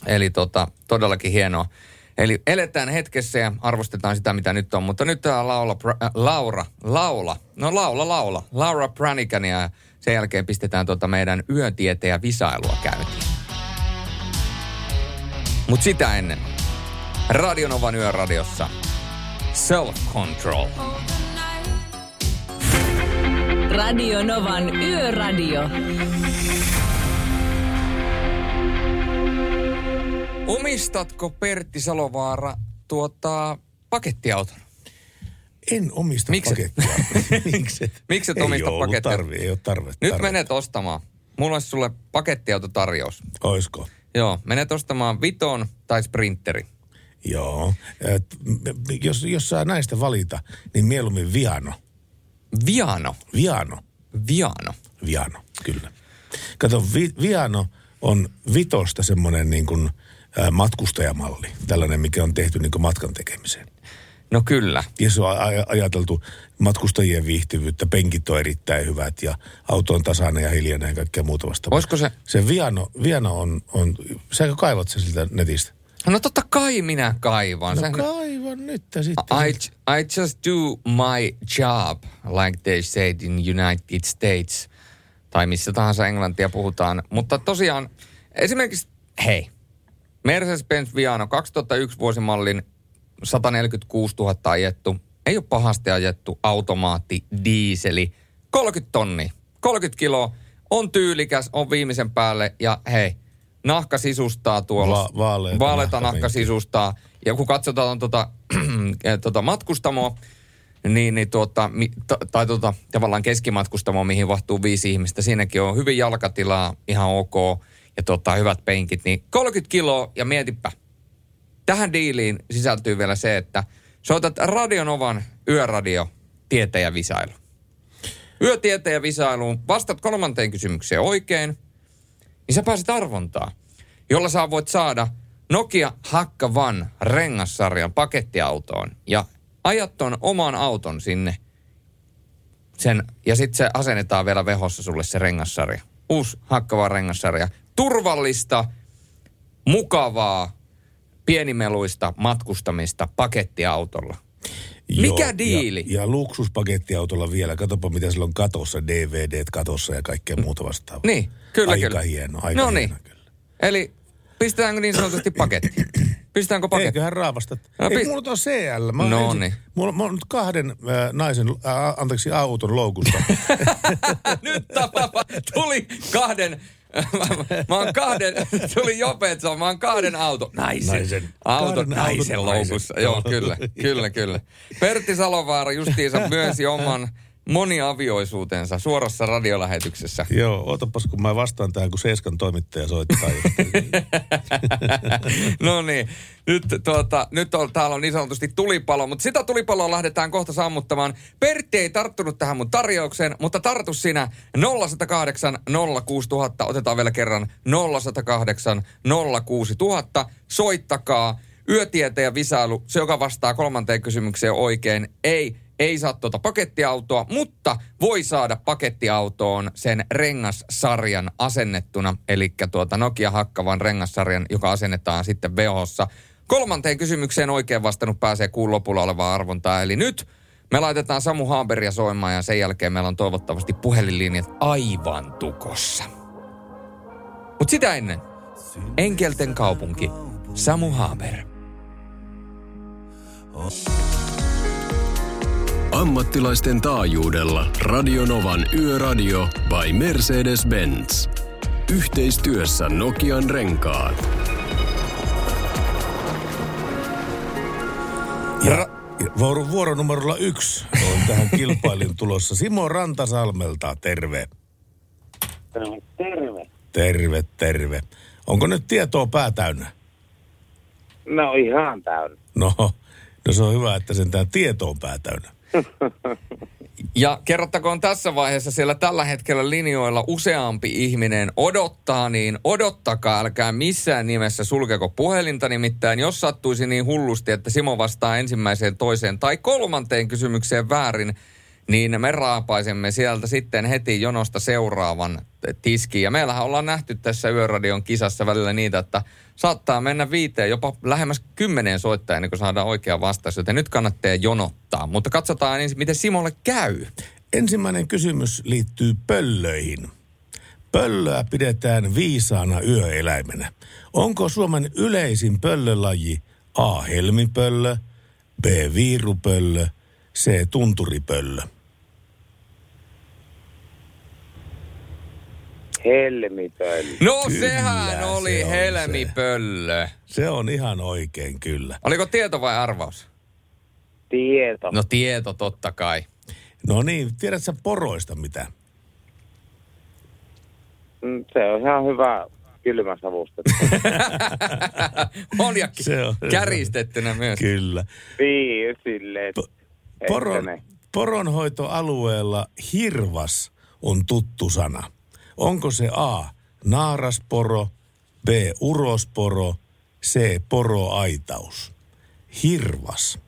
Eli tota, todellakin hienoa. Eli eletään hetkessä ja arvostetaan sitä, mitä nyt on. Mutta nyt tää laula, äh, Laura, laula, no laula, laula, Laura Pranikania ja sen jälkeen pistetään tuota meidän yötieteen ja visailua käyntiin. Mutta sitä ennen, Radionovan yöradiossa, Self Control. Radio Novan Yöradio. Omistatko Pertti Salovaara tuota pakettiauton? En omista Mikset? pakettia. Mikset? Mikset ei omista pakettia? Tarvi, ei ole tarve. Nyt tarve. menet ostamaan. Mulla olisi sulle pakettiautotarjous. Oisko? Joo, menet ostamaan Viton tai Sprinteri. Joo. Et, jos, jos saa näistä valita, niin mieluummin Viano. Viano. Viano. Viano. Viano, kyllä. Kato, vi, Viano on Vitosta semmoinen niin kuin, ä, matkustajamalli. Tällainen, mikä on tehty niin kuin matkan tekemiseen. No kyllä. Ja se on aj- ajateltu matkustajien viihtyvyyttä, penkit on erittäin hyvät ja auto on tasainen ja hiljainen ja kaikkea muuta vastaavaa. Olisiko se... Se Viano, Viano on, on, säkö kaivat sen siltä netistä? No totta kai minä kaivan. No Sehän- kaivan nyt sitten. I, I just do my job, like they said in United States. Tai missä tahansa englantia puhutaan. Mutta tosiaan, esimerkiksi, hei, Mercedes-Benz Viano 2001 vuosimallin 146 000 ajettu. Ei ole pahasti ajettu automaatti, diiseli. 30 tonni, 30 kiloa. On tyylikäs, on viimeisen päälle ja hei, nahka sisustaa tuolla. Va- vaaleita nahka sisustaa. Ja kun katsotaan tota, tota matkustamoa, niin, niin tuota, mi, ta, tai tuota, tavallaan keskimatkustamo, mihin vahtuu viisi ihmistä. Siinäkin on hyvin jalkatilaa, ihan ok, ja tuota, hyvät penkit. Niin 30 kiloa, ja mietipä. Tähän diiliin sisältyy vielä se, että soitat Radionovan yöradio tieteen ja visailu. Vastat kolmanteen kysymykseen oikein, niin sä pääset arvontaan, jolla sä voit saada Nokia Hakka One rengassarjan pakettiautoon ja ajat ton oman auton sinne sen, ja sitten se asennetaan vielä vehossa sulle se rengassarja. Uusi Hakka One rengassarja. Turvallista, mukavaa, pienimeluista matkustamista pakettiautolla. Mikä Joo, diili? Ja, ja luksuspakettiautolla vielä. Katsopa, mitä sillä on katossa, DVD katossa ja kaikkea muuta vastaavaa. Niin, kyllä, aika kyllä. hieno, aika no hieno. niin. Eli pistetäänkö niin sanotusti paketti? Pistetäänkö paketti? Eiköhän raavasta. No, Ei, pist- mulla on CL. Mä No ensin- niin. Mulla, mulla on nyt kahden äh, naisen, äh, anteeksi, auton loukusta. Nyt tapapa, tuli kahden, mä oon kahden, tuli Jopetsa, mä oon kahden auto, naisen, Naisen. Kahden naisen auton loukussa. naisen. Joo, kyllä, kyllä, kyllä. Pertti Salovaara justiinsa myönsi oman moniavioisuutensa suorassa radiolähetyksessä. Joo, ootapas kun mä vastaan tähän, kun Seiskan toimittaja soittaa. no niin, nyt, tuota, nyt on, täällä on niin sanotusti tulipalo, mutta sitä tulipaloa lähdetään kohta sammuttamaan. Pertti ei tarttunut tähän mun tarjoukseen, mutta tartu sinä 0108 06000. Otetaan vielä kerran 0108 06000. Soittakaa. Yötieteen ja visailu, se joka vastaa kolmanteen kysymykseen oikein, ei ei saa tuota pakettiautoa, mutta voi saada pakettiautoon sen rengassarjan asennettuna, eli tuota Nokia Hakkavan rengassarjan, joka asennetaan sitten vehossa. Kolmanteen kysymykseen oikein vastannut pääsee kuun lopulla olevaa arvontaa, eli nyt me laitetaan Samu Haaberia soimaan ja sen jälkeen meillä on toivottavasti puhelinlinjat aivan tukossa. Mutta sitä ennen, Enkelten kaupunki, Samu Haaber. Ammattilaisten taajuudella Radionovan Yöradio by Mercedes-Benz. Yhteistyössä Nokian renkaat. Ja, ja vuoro, vuoronumerolla yksi on tähän kilpailun tulossa. Simo Rantasalmelta, terve. Terve. Terve, terve. Onko nyt tietoa pää täynnä? No ihan täynnä. No, no se on hyvä, että sen tämä tieto on pää täynnä. Ja kerrottakoon tässä vaiheessa siellä tällä hetkellä linjoilla useampi ihminen odottaa, niin odottakaa, älkää missään nimessä sulkeko puhelinta. Nimittäin jos sattuisi niin hullusti, että Simo vastaa ensimmäiseen, toiseen tai kolmanteen kysymykseen väärin, niin me raapaisemme sieltä sitten heti jonosta seuraavan tiskiin. Ja meillähän ollaan nähty tässä Yöradion kisassa välillä niitä, että saattaa mennä viiteen, jopa lähemmäs kymmeneen soittajaan, ennen kuin saadaan oikea vastaus. Joten nyt kannattaa jonottaa. Mutta katsotaan ensin, miten Simolle käy. Ensimmäinen kysymys liittyy pöllöihin. Pöllöä pidetään viisaana yöeläimenä. Onko Suomen yleisin pöllölaji A. Helmipöllö, B. Viirupöllö, C. Tunturipöllö? Helmipöllö. No Kyllä, sehän oli se helmipöllö. Se on ihan oikein kyllä. Oliko tieto vai arvaus? Tieto. No tieto totta kai. No niin, tiedätkö poroista mitä? Mm, Se on ihan hyvä kylmäsavusta. on ja Se on- käristettynä myös. Kyllä. Niin, silleen. Poron, poronhoitoalueella hirvas on tuttu sana. Onko se A, naarasporo, B, urosporo, C, poroaitaus? Hirvas.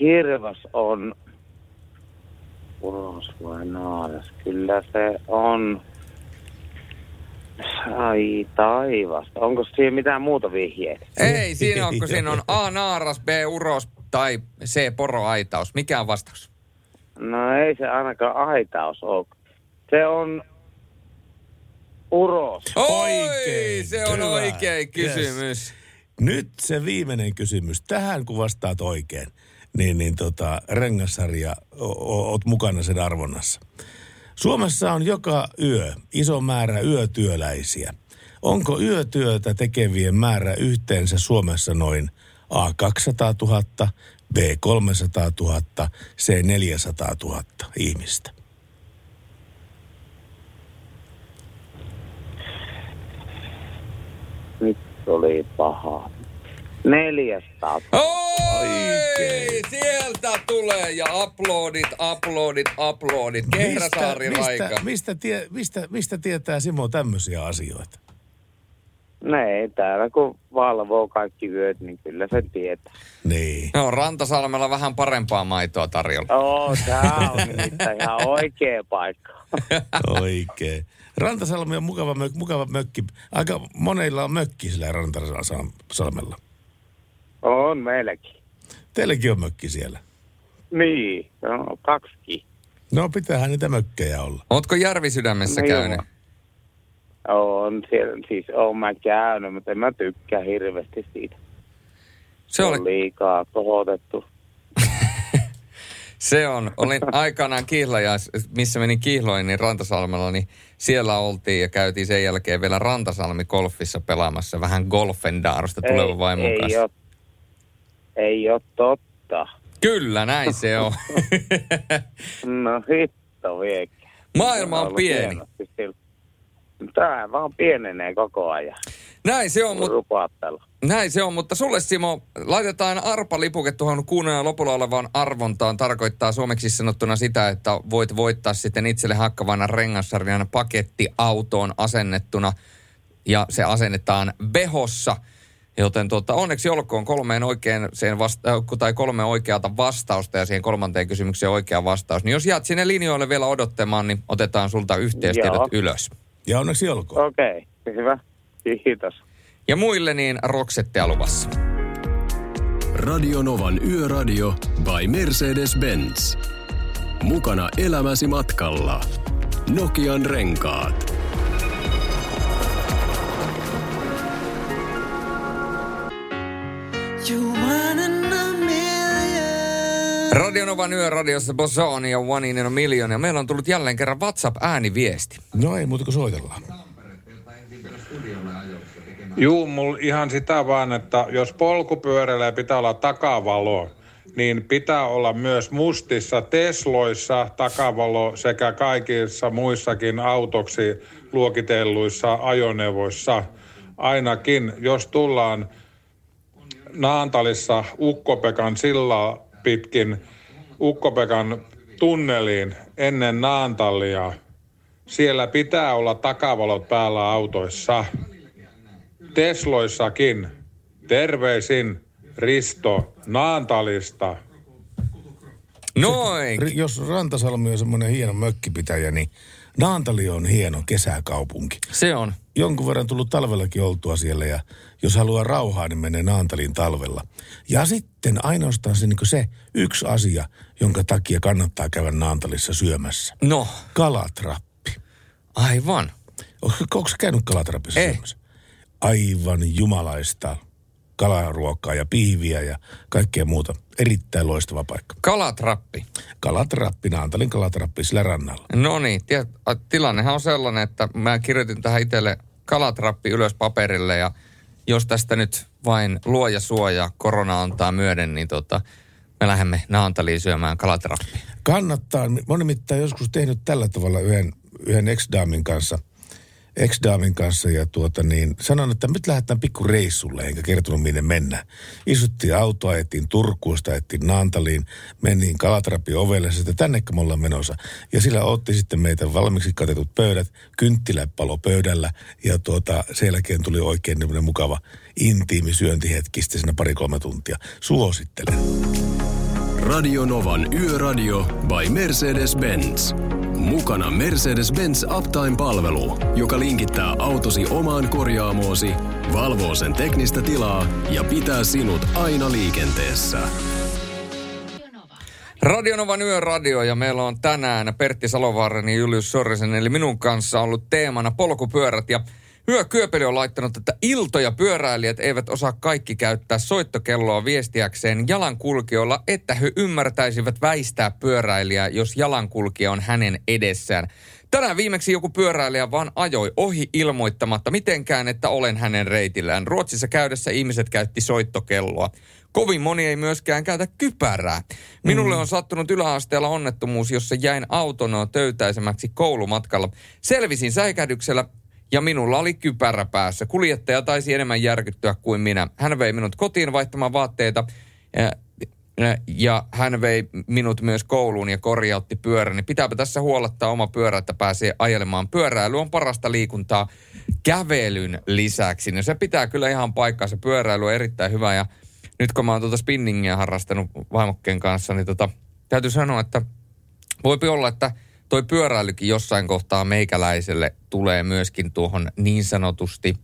Hirvas on uros vai naaras? Kyllä se on. Ai taivas. Onko siihen mitään muuta vihjeitä? Ei siinä on, kun siinä on A naaras, B uros tai C poroaitaus. Mikä on vastaus? No ei se ainakaan aitaus ole. Se on uros. Oi, Oikein, se on hyvä. oikein kysymys. Nyt se viimeinen kysymys. Tähän kun vastaat oikein, niin, niin tota, rengassarja, o- o- oot mukana sen arvonnassa. Suomessa on joka yö iso määrä yötyöläisiä. Onko yötyötä tekevien määrä yhteensä Suomessa noin A 200 000, B 300 000, C 400 000 ihmistä? Nyt oli paha. 400. Oi, sieltä tulee ja uploadit, uploadit, uploadit. Kehräsaari mistä, Raika. mistä, tie, mistä, mistä tietää Simo tämmöisiä asioita? No ei, täällä kun valvoo kaikki yöt, niin kyllä se tietää. Niin. No, Rantasalmella vähän parempaa maitoa tarjolla. Oo, tää on nimittäin ihan oikea paikka. Oikein. Rantasalmi on mukava, mök, mukava mökki. Aika monilla on mökki sillä Rantasalmella. On meilläkin. Teilläkin on mökki siellä. Niin, no kaksikin. No pitäähän niitä mökkejä olla. Ootko Järvisydämessä No käynyt? On siellä, siis oon mä käynyt, mutta en mä tykkää hirveästi siitä. Se oli, on liikaa kohotettu. se on. Olin aikanaan kihlajais, missä menin kihloin, niin Rantasalmella, niin siellä oltiin ja käytiin sen jälkeen vielä Rantasalmi golfissa pelaamassa vähän golfendaarusta tulevan vaimon ei kanssa. Ole, ei ole totta. Kyllä, näin se on. No hitto viekkä. Maailma on pieni. Tämä vaan pienenee koko ajan. Näin se on, mutta. Näin se on, mutta sulle Simo, laitetaan arpalipuke tuohon kuunnella lopulla olevaan arvontaan. Tarkoittaa suomeksi sanottuna sitä, että voit voittaa sitten itselle hakkavana rengassarjan pakettiautoon asennettuna. Ja se asennetaan Behossa. Joten tuota, onneksi olkoon kolmeen oikein sen vasta- äh, tai kolme oikeata vastausta ja siihen kolmanteen kysymykseen oikea vastaus. Niin jos jäät sinne linjoille vielä odottamaan, niin otetaan sulta yhteystiedot Joo. ylös. Ja onneksi olkoon. Okei, okay, hyvä. Kiitos. Ja muille niin roksettea luvassa. Radionovan Yöradio by Mercedes-Benz. Mukana elämäsi matkalla. Nokian renkaat. Radionovan yöradiossa Bosoni ja One in a Million. Ja meillä on tullut jälleen kerran WhatsApp-ääniviesti. No ei muuta kuin soitellaan. Juu, mulla ihan sitä vaan, että jos polkupyörällä pitää olla takavalo, niin pitää olla myös mustissa Tesloissa takavalo sekä kaikissa muissakin autoksi luokitelluissa ajoneuvoissa. Ainakin, jos tullaan Naantalissa Ukkopekan sillä pitkin Ukkopekan tunneliin ennen Naantalia, siellä pitää olla takavalot päällä autoissa. Tesloissakin. Terveisin Risto Naantalista. Noin. Se, jos Rantasalmi on semmoinen hieno mökkipitäjä, niin Naantali on hieno kesäkaupunki. Se on. Jonkun verran tullut talvellakin oltua siellä ja jos haluaa rauhaa, niin menee Naantaliin talvella. Ja sitten ainoastaan se, niin se yksi asia, jonka takia kannattaa käydä Naantalissa syömässä. No. Kalatrappi. Aivan. Onko sä käynyt kalatrappissa Ei. syömässä? Aivan jumalaista kalaruokaa ja pihviä ja kaikkea muuta. Erittäin loistava paikka. Kalatrappi. Kalatrappi, Naantalin kalatrappi sillä rannalla. No niin, tilannehan on sellainen, että mä kirjoitin tähän itselle kalatrappi ylös paperille ja jos tästä nyt vain luoja suoja korona antaa myöden, niin tota, me lähdemme Naantaliin syömään kalatrappia. Kannattaa. Mä oon nimittäin joskus tehnyt tällä tavalla yhden, yhden ex-daamin kanssa, ex-daamin kanssa ja tuota niin, sanon, että nyt lähdetään pikku reissulle, enkä kertonut minne mennä. Istuttiin autoa, ajettiin Turkuun, sitä ajettiin Naantaliin, mentiin Kalatrapin ovelle, sitten tänne me ollaan menossa. Ja sillä otti sitten meitä valmiiksi katetut pöydät, kynttilä palo pöydällä ja tuota, sen jälkeen tuli oikein tämmöinen mukava intiimi syöntihetki sitten siinä pari-kolme tuntia. Suosittelen. Radio Novan Yöradio by Mercedes-Benz. Mukana Mercedes-Benz Uptime-palvelu, joka linkittää autosi omaan korjaamoosi, valvoo sen teknistä tilaa ja pitää sinut aina liikenteessä. Radionovan yöradio ja meillä on tänään Pertti Salovaaren ja Julius Sorrisen eli minun kanssa ollut teemana polkupyörät ja Hyö Kyöpeli on laittanut, että iltoja pyöräilijät eivät osaa kaikki käyttää soittokelloa viestiäkseen jalankulkijoilla, että he ymmärtäisivät väistää pyöräilijää, jos jalankulkija on hänen edessään. Tänään viimeksi joku pyöräilijä vaan ajoi ohi ilmoittamatta mitenkään, että olen hänen reitillään. Ruotsissa käydessä ihmiset käytti soittokelloa. Kovin moni ei myöskään käytä kypärää. Minulle on sattunut yläasteella onnettomuus, jossa jäin autonoa töytäisemäksi koulumatkalla. Selvisin säikähdyksellä ja minulla oli kypärä päässä. Kuljettaja taisi enemmän järkyttyä kuin minä. Hän vei minut kotiin vaihtamaan vaatteita ja, ja hän vei minut myös kouluun ja korjautti pyöräni. Pitääpä tässä huolettaa oma pyörä, että pääsee ajelemaan. Pyöräily on parasta liikuntaa kävelyn lisäksi. No se pitää kyllä ihan paikkaansa. Pyöräily on erittäin hyvä ja nyt kun mä oon tuota spinningiä harrastanut vaimokkeen kanssa, niin tota, täytyy sanoa, että voipi olla, että toi pyöräilykin jossain kohtaa meikäläiselle tulee myöskin tuohon niin sanotusti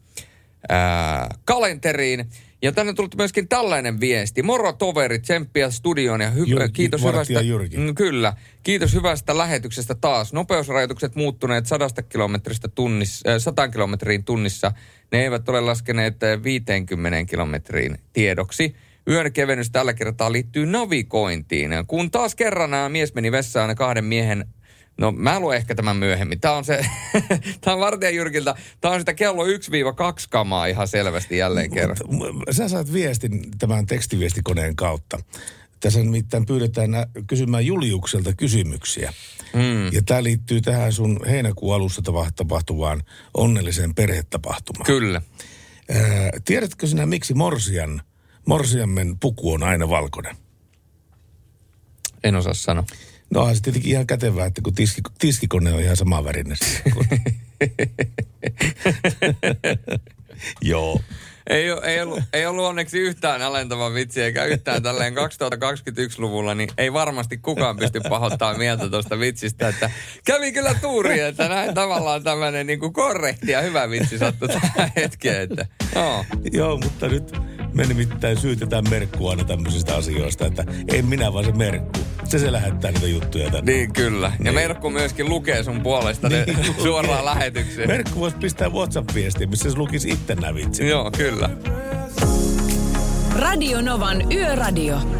ää, kalenteriin. Ja tänne on tullut myöskin tällainen viesti. Moro toveri, tsemppiä studioon ja hy- Jyrki, kiitos hyvästä... Jyrki. Mm, Kyllä. Kiitos hyvästä lähetyksestä taas. Nopeusrajoitukset muuttuneet 100 kilometristä tunnissa, äh, 100 kilometriin tunnissa. Ne eivät ole laskeneet äh, 50 kilometriin tiedoksi. Yön kevennys tällä kertaa liittyy navigointiin. Kun taas kerran nämä mies meni vessaan kahden miehen No mä luen ehkä tämän myöhemmin. Tämä on se, tämä on Vartijan Jyrkiltä, tämä on sitä kello 1-2 kamaa ihan selvästi jälleen kerran. Sä saat viestin tämän tekstiviestikoneen kautta. Tässä nimittäin pyydetään kysymään Juliukselta kysymyksiä. Mm. Ja tämä liittyy tähän sun heinäkuun alussa tapa- tapahtuvaan onnelliseen perhetapahtumaan. Kyllä. Ää, tiedätkö sinä, miksi Morsian, Morsiammen puku on aina valkoinen? En osaa sanoa. No onhan se tietenkin ihan kätevää, että kun tiski, tiskikone on ihan sama värinen. Joo. Ei, ei, ollut, ei ollut onneksi yhtään alentava vitsi, eikä yhtään tälleen 2021-luvulla, niin ei varmasti kukaan pysty pahoittamaan mieltä tuosta vitsistä, että kävi kyllä tuuri, että näin tavallaan tämmöinen niin kuin korrekti ja hyvä vitsi sattui tähän hetkeen, että joo. Joo, mutta nyt me nimittäin syytetään Merkkua aina tämmöisistä asioista, että en minä vaan se Merkku. Se se lähettää niitä juttuja tänne. Niin kyllä. Ja Merkku myöskin lukee sun puolesta ne Niin, suoraan lukee. lähetykseen. Merkku voisi pistää WhatsApp-viestiä, missä se lukisi itse nämä vitsit. Joo, kyllä. Radio Novan Yöradio.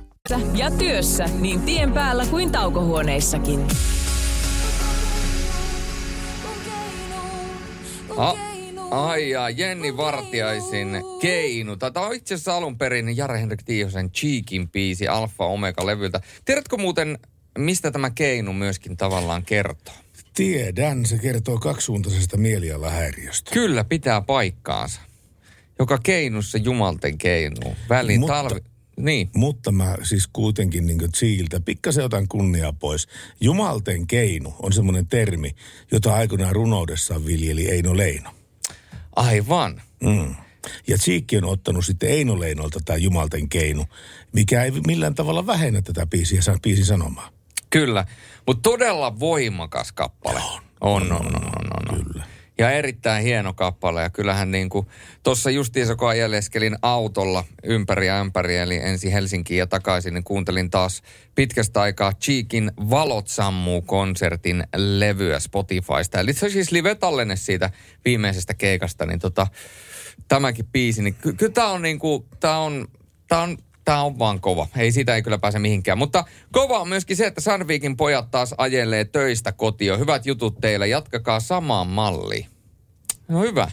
Ja työssä niin tien päällä kuin taukohuoneissakin. A- ai ja Jenni Vartiaisin Keinu. Tätä on itse asiassa alun perin Jare-Henrik Tiihosen Cheekin biisi Alfa Omega-levyltä. Tiedätkö muuten, mistä tämä Keinu myöskin tavallaan kertoo? Tiedän, se kertoo kaksisuuntaisesta mielialahäiriöstä. Kyllä pitää paikkaansa. Joka keinussa jumalten keinuu. Välin Mutta- talvi... Niin. Mutta mä siis kuitenkin niin siiltä pikkasen otan kunniaa pois. Jumalten keinu on semmoinen termi, jota aikoinaan runoudessaan viljeli Eino Leino. Aivan. Mm. Ja Tsiikki on ottanut sitten Eino Leinolta tämä Jumalten keinu, mikä ei millään tavalla vähennä tätä biisiä, saa biisin sanomaa. Kyllä. Mutta todella voimakas kappale. On. On, on, on, on, on. Kyllä. Ja erittäin hieno kappale. Ja kyllähän niin kuin tuossa justiinsa kun ajeleskelin autolla ympäri ja ympäri, eli ensin Helsinkiin ja takaisin, niin kuuntelin taas pitkästä aikaa Cheekin Valot sammuu konsertin levyä Spotifysta. Eli se on siis live-tallenne siitä viimeisestä keikasta, niin tota, tämäkin biisi, niin ky- kyllä tämä on niin kuin, tämä on, tämä on, Tämä on vaan kova. Ei siitä ei kyllä pääse mihinkään. Mutta kova on myöskin se, että Sandvikin pojat taas ajelee töistä kotiin. Hyvät jutut teille. Jatkakaa samaan malliin. No hyvä.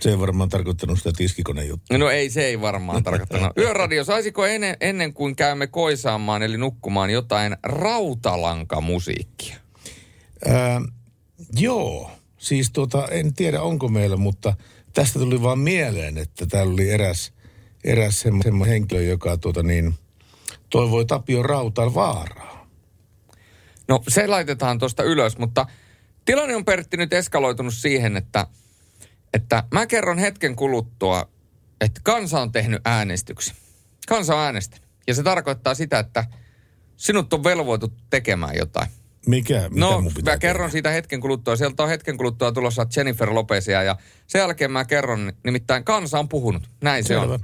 Se ei varmaan tarkoittanut sitä tiskikonejuttua. No ei, se ei varmaan tarkoittanut. Yöradio, saisiko ennen, ennen kuin käymme koisaamaan eli nukkumaan jotain rautalankamusiikkia? Ää, joo, siis tuota, en tiedä onko meillä, mutta tästä tuli vaan mieleen, että täällä oli eräs, eräs semmoinen henkilö, joka tuota niin, toivoi Tapio Rautaan vaaraa. No se laitetaan tuosta ylös, mutta tilanne on Pertti nyt eskaloitunut siihen, että, että mä kerron hetken kuluttua, että kansa on tehnyt äänestyksen. Kansa on äänestänyt. Ja se tarkoittaa sitä, että sinut on velvoitu tekemään jotain. Mikä, mitä no, mun pitää mä kerron siitä hetken kuluttua. Sieltä on hetken kuluttua tulossa Jennifer Lopezia ja sen jälkeen mä kerron, nimittäin kansa on puhunut. Näin se on.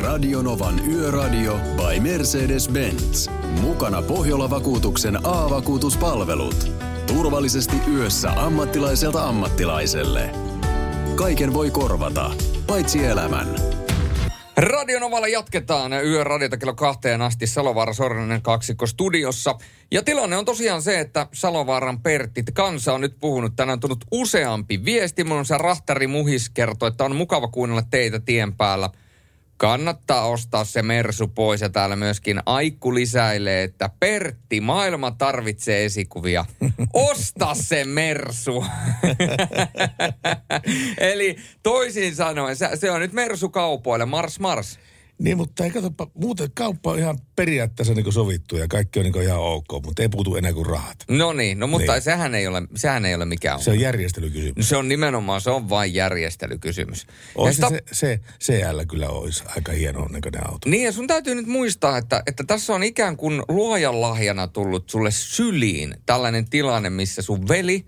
Radionovan Yöradio by Mercedes-Benz. Mukana Pohjola-vakuutuksen A-vakuutuspalvelut. Turvallisesti yössä ammattilaiselta ammattilaiselle. Kaiken voi korvata, paitsi elämän. Radionovalla jatketaan yöradiota kello kahteen asti Salovaara Sorinen kaksikko studiossa. Ja tilanne on tosiaan se, että Salovaaran Pertti, kansa on nyt puhunut. Tänään on tullut useampi viesti. Mun on se Rahtari Muhis kertoo, että on mukava kuunnella teitä tien päällä. Kannattaa ostaa se Mersu pois ja täällä myöskin Aikku lisäilee, että Pertti, maailma tarvitsee esikuvia. Osta se Mersu. Eli toisin sanoen, se, on nyt Mersu kaupoille, Mars Mars. Niin, mutta ei katsopa, muuten kauppa on ihan periaatteessa niin sovittu ja kaikki on niin ihan ok, mutta ei puutu enää kuin rahat. No niin, no mutta Niin. Sehän, ei ole, sehän ei ole mikään Se on järjestelykysymys. No se on nimenomaan, se on vain järjestelykysymys. Olisi sitä- se, se CL kyllä olisi aika hieno näköinen auto. Niin ja sun täytyy nyt muistaa, että, että tässä on ikään kuin luojan lahjana tullut sulle syliin tällainen tilanne, missä sun veli,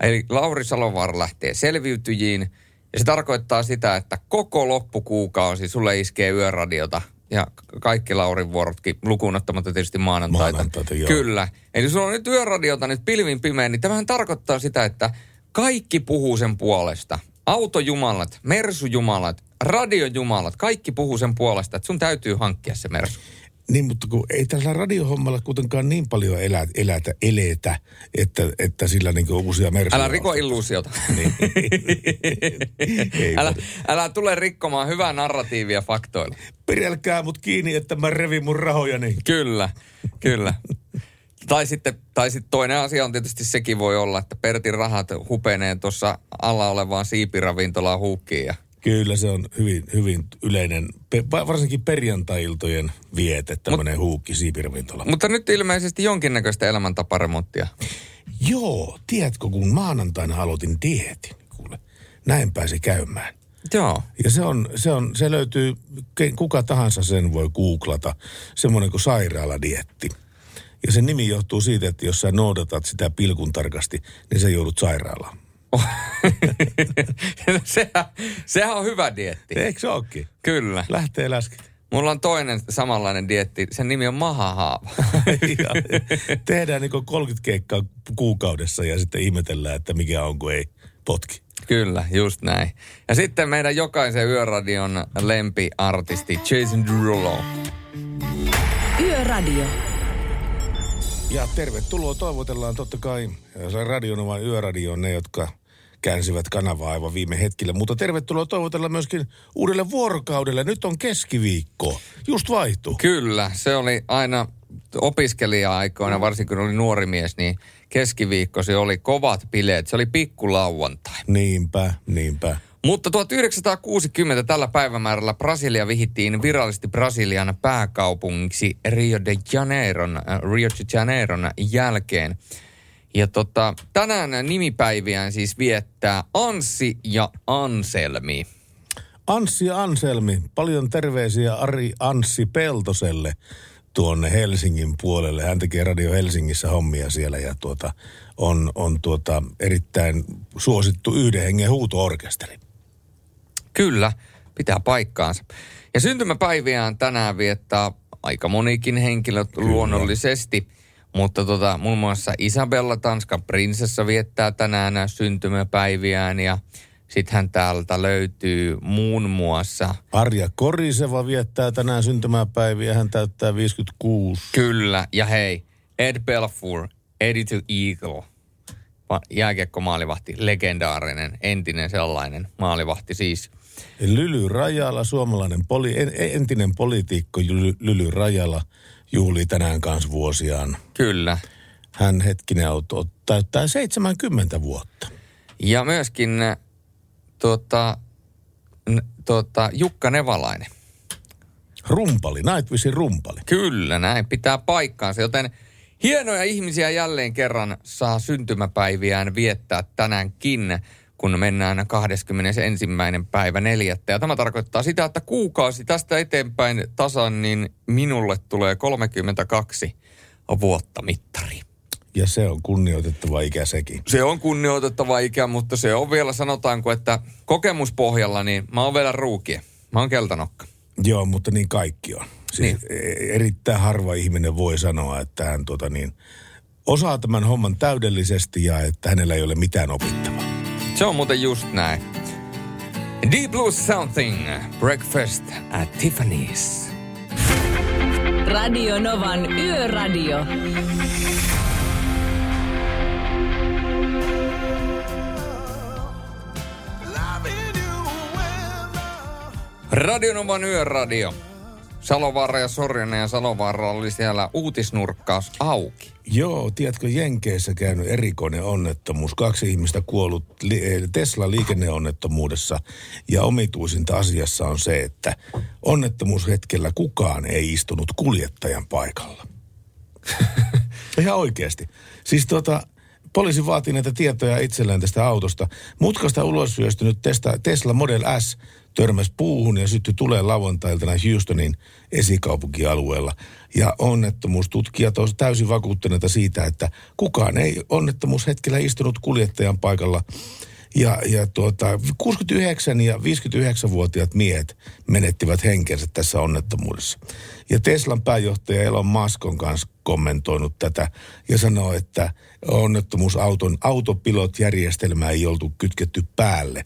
eli Lauri Salovaara lähtee selviytyjiin. Ja se tarkoittaa sitä, että koko loppukuukausi sulle iskee yöradiota ja kaikki Laurin vuorotkin lukuun ottamatta tietysti maanantaita. Maanantaita, joo. Kyllä. Eli sulla on nyt yöradiota nyt pilvin pimeä, niin tämähän tarkoittaa sitä, että kaikki puhuu sen puolesta. Autojumalat, mersujumalat, radiojumalat, kaikki puhuu sen puolesta, että sun täytyy hankkia se mersu. Niin, mutta kun ei tällä radiohommalla kuitenkaan niin paljon elä, elätä, eletä, että, että sillä niin uusia mersuja Älä riko illuusiota. Niin. Ei älä, älä tule rikkomaan hyvää narratiivia faktoilla. Pidälkää mut kiinni, että mä revin mun rahojani. Kyllä, kyllä. Tai sitten, tai sitten toinen asia on tietysti sekin voi olla, että Pertin rahat hupenee tuossa alla olevaan siipiravintolaan huukkiin. Ja... Kyllä se on hyvin, hyvin yleinen, varsinkin perjantai-iltojen viete, tämmöinen huukki siipiravintola. Mutta nyt ilmeisesti jonkinnäköistä elämäntaparemonttia. Joo, tiedätkö, kun maanantaina aloitin dieetin, kuule, näin pääsi käymään. Joo. Ja se, on, se, on, se löytyy, kuka tahansa sen voi googlata, semmoinen kuin sairaaladietti. Ja sen nimi johtuu siitä, että jos sä noudatat sitä pilkun tarkasti, niin sä joudut sairaalaan. sehän, sehän on hyvä dietti. Eikö se ookin? Kyllä. Lähtee läskit. Mulla on toinen samanlainen dietti. Sen nimi on mahahaava. Tehdään niin 30 keikkaa kuukaudessa ja sitten ihmetellään, että mikä on, kun ei potki. Kyllä, just näin. Ja sitten meidän jokaisen yöradion lempiartisti Jason Derulo. Yöradio. Ja tervetuloa toivotellaan totta kai Radionovan yöradioon ne, jotka käänsivät kanavaa aivan viime hetkellä. Mutta tervetuloa toivotellaan myöskin uudelle vuorokaudelle. Nyt on keskiviikko. Just vaihtuu. Kyllä, se oli aina opiskelija-aikoina, varsinkin kun oli nuori mies, niin keskiviikko se oli kovat bileet. Se oli pikkulauantai. Niinpä, niinpä. Mutta 1960 tällä päivämäärällä Brasilia vihittiin virallisesti Brasilian pääkaupungiksi Rio de Janeiron, äh, Rio de Janeiron jälkeen. Ja tota, tänään nimipäiviään siis viettää Anssi ja Anselmi. Anssi ja Anselmi, paljon terveisiä Ari Anssi Peltoselle tuonne Helsingin puolelle. Hän tekee Radio Helsingissä hommia siellä ja tuota, on, on tuota, erittäin suosittu yhden hengen huutoorkesteri. Kyllä, pitää paikkaansa. Ja syntymäpäiviään tänään viettää aika monikin henkilö Kyllä. luonnollisesti. Mutta tota, muun muassa Isabella, Tanskan prinsessa, viettää tänään syntymäpäiviään ja Sittenhän täältä löytyy muun muassa... Arja Koriseva viettää tänään syntymäpäiviä, hän täyttää 56. Kyllä, ja hei, Ed Belfour, Eddie to Eagle, jääkiekko-maalivahti, legendaarinen, entinen sellainen maalivahti siis. Lyly Rajala, suomalainen poli, entinen poliitikko Lyly Rajala, juhlii tänään kanssa vuosiaan. Kyllä. Hän hetkinen auto täyttää 70 vuotta. Ja myöskin tuota, n, tuota, Jukka Nevalainen. Rumpali, Nightwishin rumpali. Kyllä, näin pitää paikkaansa, joten hienoja ihmisiä jälleen kerran saa syntymäpäiviään viettää tänäänkin, kun mennään 21. päivä neljättä. Ja tämä tarkoittaa sitä, että kuukausi tästä eteenpäin tasan, niin minulle tulee 32 vuotta mittari. Ja se on kunnioitettava ikä sekin. Se on kunnioitettava ikä, mutta se on vielä sanotaanko, että kokemuspohjalla niin mä oon vielä ruukie. Mä oon keltanokka. Joo, mutta niin kaikki on. Siis niin. E- erittäin harva ihminen voi sanoa, että hän tuota niin, osaa tämän homman täydellisesti ja että hänellä ei ole mitään opittavaa. Se on muuten just näin. Deep Blue Something, Breakfast at Tiffany's. Radio Novan Yöradio. Radionovan yöradio. Salovaara ja Sorjanen ja Salovaara oli siellä uutisnurkkaus auki. Joo, tiedätkö, Jenkeissä käynyt erikoinen onnettomuus. Kaksi ihmistä kuollut eh, Tesla liikenneonnettomuudessa. Ja omituisinta asiassa on se, että onnettomuushetkellä kukaan ei istunut kuljettajan paikalla. Ihan oikeasti. Siis tota, poliisi vaatii näitä tietoja itselleen tästä autosta. Mutkasta ulos syöstynyt Tesla Model S törmäsi puuhun ja syttyi tulee lauantailtana Houstonin esikaupunkialueella. Ja onnettomuustutkijat ovat täysin vakuuttuneita siitä, että kukaan ei onnettomuushetkellä istunut kuljettajan paikalla. Ja, ja tuota, 69 ja 59-vuotiaat miehet menettivät henkensä tässä onnettomuudessa. Ja Teslan pääjohtaja Elon Musk on kanssa kommentoinut tätä ja sanoo, että onnettomuusauton autopilot-järjestelmää ei oltu kytketty päälle.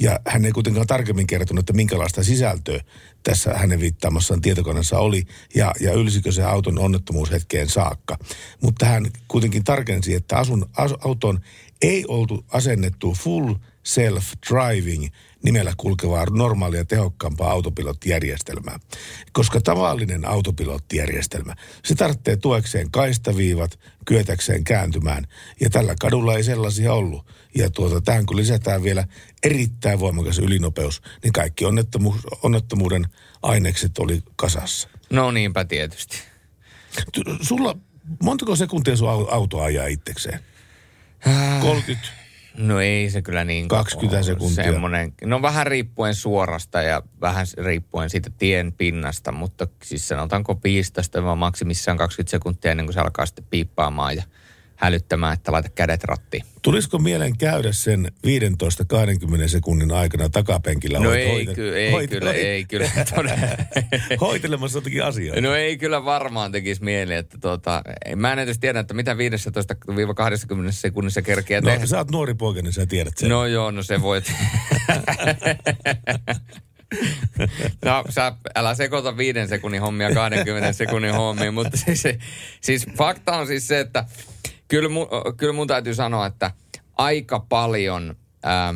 Ja hän ei kuitenkaan tarkemmin kertonut, että minkälaista sisältöä tässä hänen viittaamassaan tietokoneessa oli ja, ja ylsikö se auton onnettomuushetkeen saakka. Mutta hän kuitenkin tarkensi, että asun, as, auton ei oltu asennettu full self-driving nimellä kulkevaa normaalia tehokkaampaa autopilottijärjestelmää. Koska tavallinen autopilottijärjestelmä, se tarvitsee tuekseen kaistaviivat, kyetäkseen kääntymään. Ja tällä kadulla ei sellaisia ollut. Ja tuota, tähän kun lisätään vielä erittäin voimakas ylinopeus, niin kaikki onnettomu- onnettomuuden ainekset oli kasassa. No niinpä tietysti. Sulla, montako sekuntia sun auto ajaa itsekseen? 30? No ei se kyllä niin 20 ole. sekuntia. Semmoinen, no vähän riippuen suorasta ja vähän riippuen siitä tien pinnasta, mutta siis sanotaanko 15 vai maksimissaan 20 sekuntia ennen kuin se alkaa sitten piippaamaan ja hälyttämään, että laita kädet rattiin. Tulisiko mielen käydä sen 15-20 sekunnin aikana takapenkillä? No ei, hoitel- ky- ei hoitel- kyllä, ei kyllä. Hoitelemassa jotakin asioita. No ei kyllä varmaan tekisi mieli, että tuota, mä en edes tiedä, että mitä 15-20 sekunnissa kerkeä no, tehdä. sä oot nuori poika, niin sä tiedät sen. No joo, no se voit. No, sä älä sekoita viiden sekunnin hommia 20 sekunnin hommiin, mutta siis, siis fakta on siis se, että kyllä mun, kyllä mun täytyy sanoa, että aika paljon ää,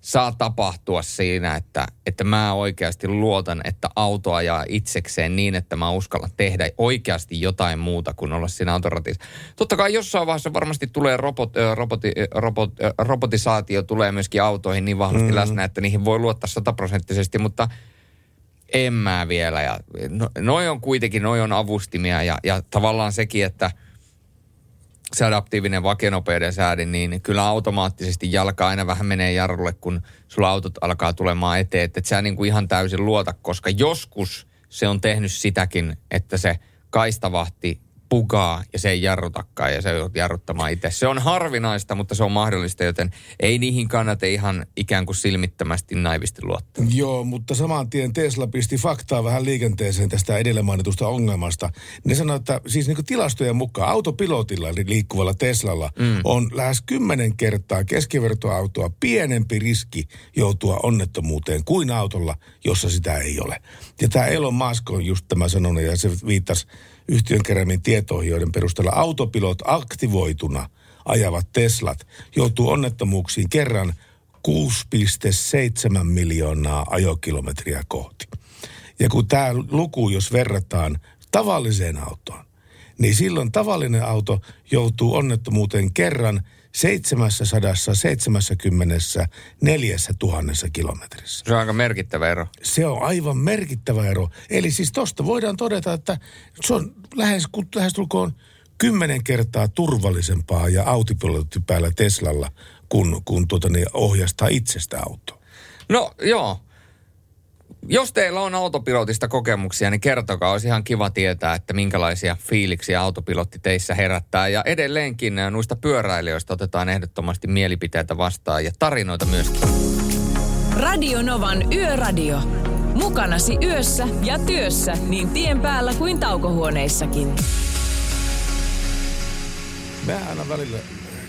saa tapahtua siinä, että, että mä oikeasti luotan, että auto ajaa itsekseen niin, että mä uskallan tehdä oikeasti jotain muuta kuin olla siinä autoratissa. Totta kai jossain vaiheessa varmasti tulee robot, roboti, robot, robotisaatio tulee myöskin autoihin niin vahvasti mm. läsnä, että niihin voi luottaa sataprosenttisesti, mutta en mä vielä. Ja no, noi on kuitenkin, noi on avustimia ja, ja tavallaan sekin, että se adaptiivinen vakionopeuden säädin, niin kyllä automaattisesti jalka aina vähän menee jarrulle, kun sulla autot alkaa tulemaan eteen. Että et sä niin kuin ihan täysin luota, koska joskus se on tehnyt sitäkin, että se kaistavahti pugaa ja se ei jarrutakaan ja se joudut jarruttamaan itse. Se on harvinaista, mutta se on mahdollista, joten ei niihin kannata ihan ikään kuin silmittömästi naivisti luottaa. Joo, mutta saman tien Tesla pisti faktaa vähän liikenteeseen tästä edellä mainitusta ongelmasta. Ne sanoo, että siis niin tilastojen mukaan autopilotilla eli liikkuvalla Teslalla mm. on lähes kymmenen kertaa keskivertoautoa pienempi riski joutua onnettomuuteen kuin autolla, jossa sitä ei ole. Ja tämä Elon Musk on just tämä sanonut ja se viittasi yhtiön keräämiin tietoihin, joiden perusteella autopilot aktivoituna ajavat Teslat joutuu onnettomuuksiin kerran 6,7 miljoonaa ajokilometriä kohti. Ja kun tämä luku, jos verrataan tavalliseen autoon, niin silloin tavallinen auto joutuu onnettomuuteen kerran 774 000 kilometrissä. Se on aika merkittävä ero. Se on aivan merkittävä ero. Eli siis tosta voidaan todeta, että se on lähes, lähestulkoon kymmenen kertaa turvallisempaa ja autopilotti päällä Teslalla, kun, kun tuota, niin ohjastaa itsestä autoa. No joo. Jos teillä on autopilotista kokemuksia, niin kertokaa. Olisi ihan kiva tietää, että minkälaisia fiiliksiä autopilotti teissä herättää. Ja edelleenkin noista pyöräilijöistä otetaan ehdottomasti mielipiteitä vastaan ja tarinoita myöskin. Radio Novan Yöradio. Mukanasi yössä ja työssä niin tien päällä kuin taukohuoneissakin. Me aina välillä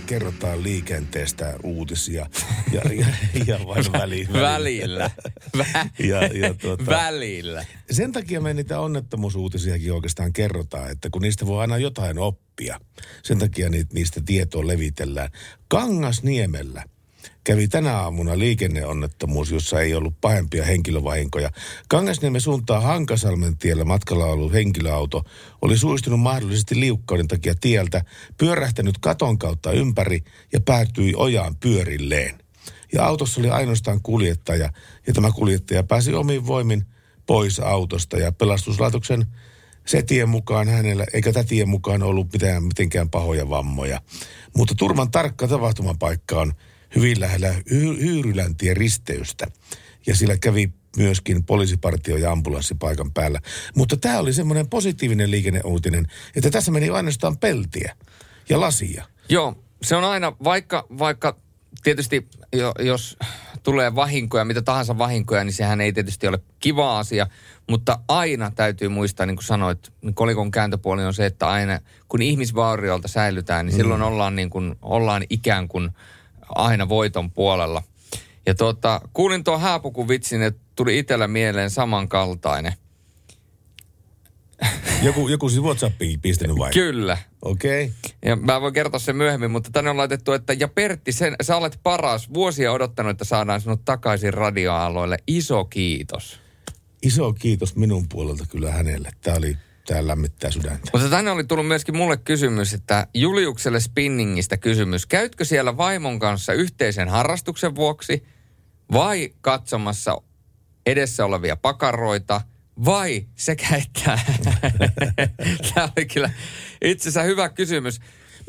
kerrotaan liikenteestä uutisia ja, ja, ja vain väliin. Välillä. Vä- Ja, ja tuota, Välillä. Sen takia me niitä onnettomuusuutisiakin oikeastaan kerrotaan, että kun niistä voi aina jotain oppia. Sen takia niitä, niistä tietoa levitellään. Kangasniemellä kävi tänä aamuna liikenneonnettomuus, jossa ei ollut pahempia henkilövahinkoja. Kangasniemen suuntaan Hankasalmen tiellä matkalla ollut henkilöauto oli suistunut mahdollisesti liukkauden takia tieltä, pyörähtänyt katon kautta ympäri ja päätyi ojaan pyörilleen. Ja autossa oli ainoastaan kuljettaja, ja tämä kuljettaja pääsi omin voimin pois autosta ja pelastuslaitoksen setien mukaan hänellä, eikä tätien mukaan ollut mitään, mitenkään pahoja vammoja. Mutta turman tarkka tapahtumapaikka on hyvin lähellä Hy- Hyyryläntien risteystä. Ja sillä kävi myöskin poliisipartio ja ambulanssi paikan päällä. Mutta tämä oli semmoinen positiivinen liikenneuutinen, että tässä meni ainoastaan peltiä ja lasia. Joo, se on aina, vaikka, vaikka tietysti jo, jos tulee vahinkoja, mitä tahansa vahinkoja, niin sehän ei tietysti ole kiva asia, mutta aina täytyy muistaa, niin kuin sanoit, niin kolikon kääntöpuoli on se, että aina kun ihmisvaurioilta säilytään, niin silloin ollaan, niin kuin, ollaan ikään kuin aina voiton puolella. Ja tuota, kuulin tuon hääpukun vitsin, että tuli itsellä mieleen samankaltainen. Joku, joku siis WhatsAppiin pistänyt vai? Kyllä. Okei. Okay. Ja mä voin kertoa sen myöhemmin, mutta tänne on laitettu, että ja Pertti, sen, sä olet paras. Vuosia odottanut, että saadaan sinut takaisin radioaloille. Iso kiitos. Iso kiitos minun puolelta kyllä hänelle. Tämä oli, tämä lämmittää sydäntä. Mutta tänne oli tullut myöskin mulle kysymys, että Juliukselle spinningistä kysymys. Käytkö siellä vaimon kanssa yhteisen harrastuksen vuoksi vai katsomassa edessä olevia pakaroita vai sekä että? Tämä oli kyllä itse asiassa hyvä kysymys.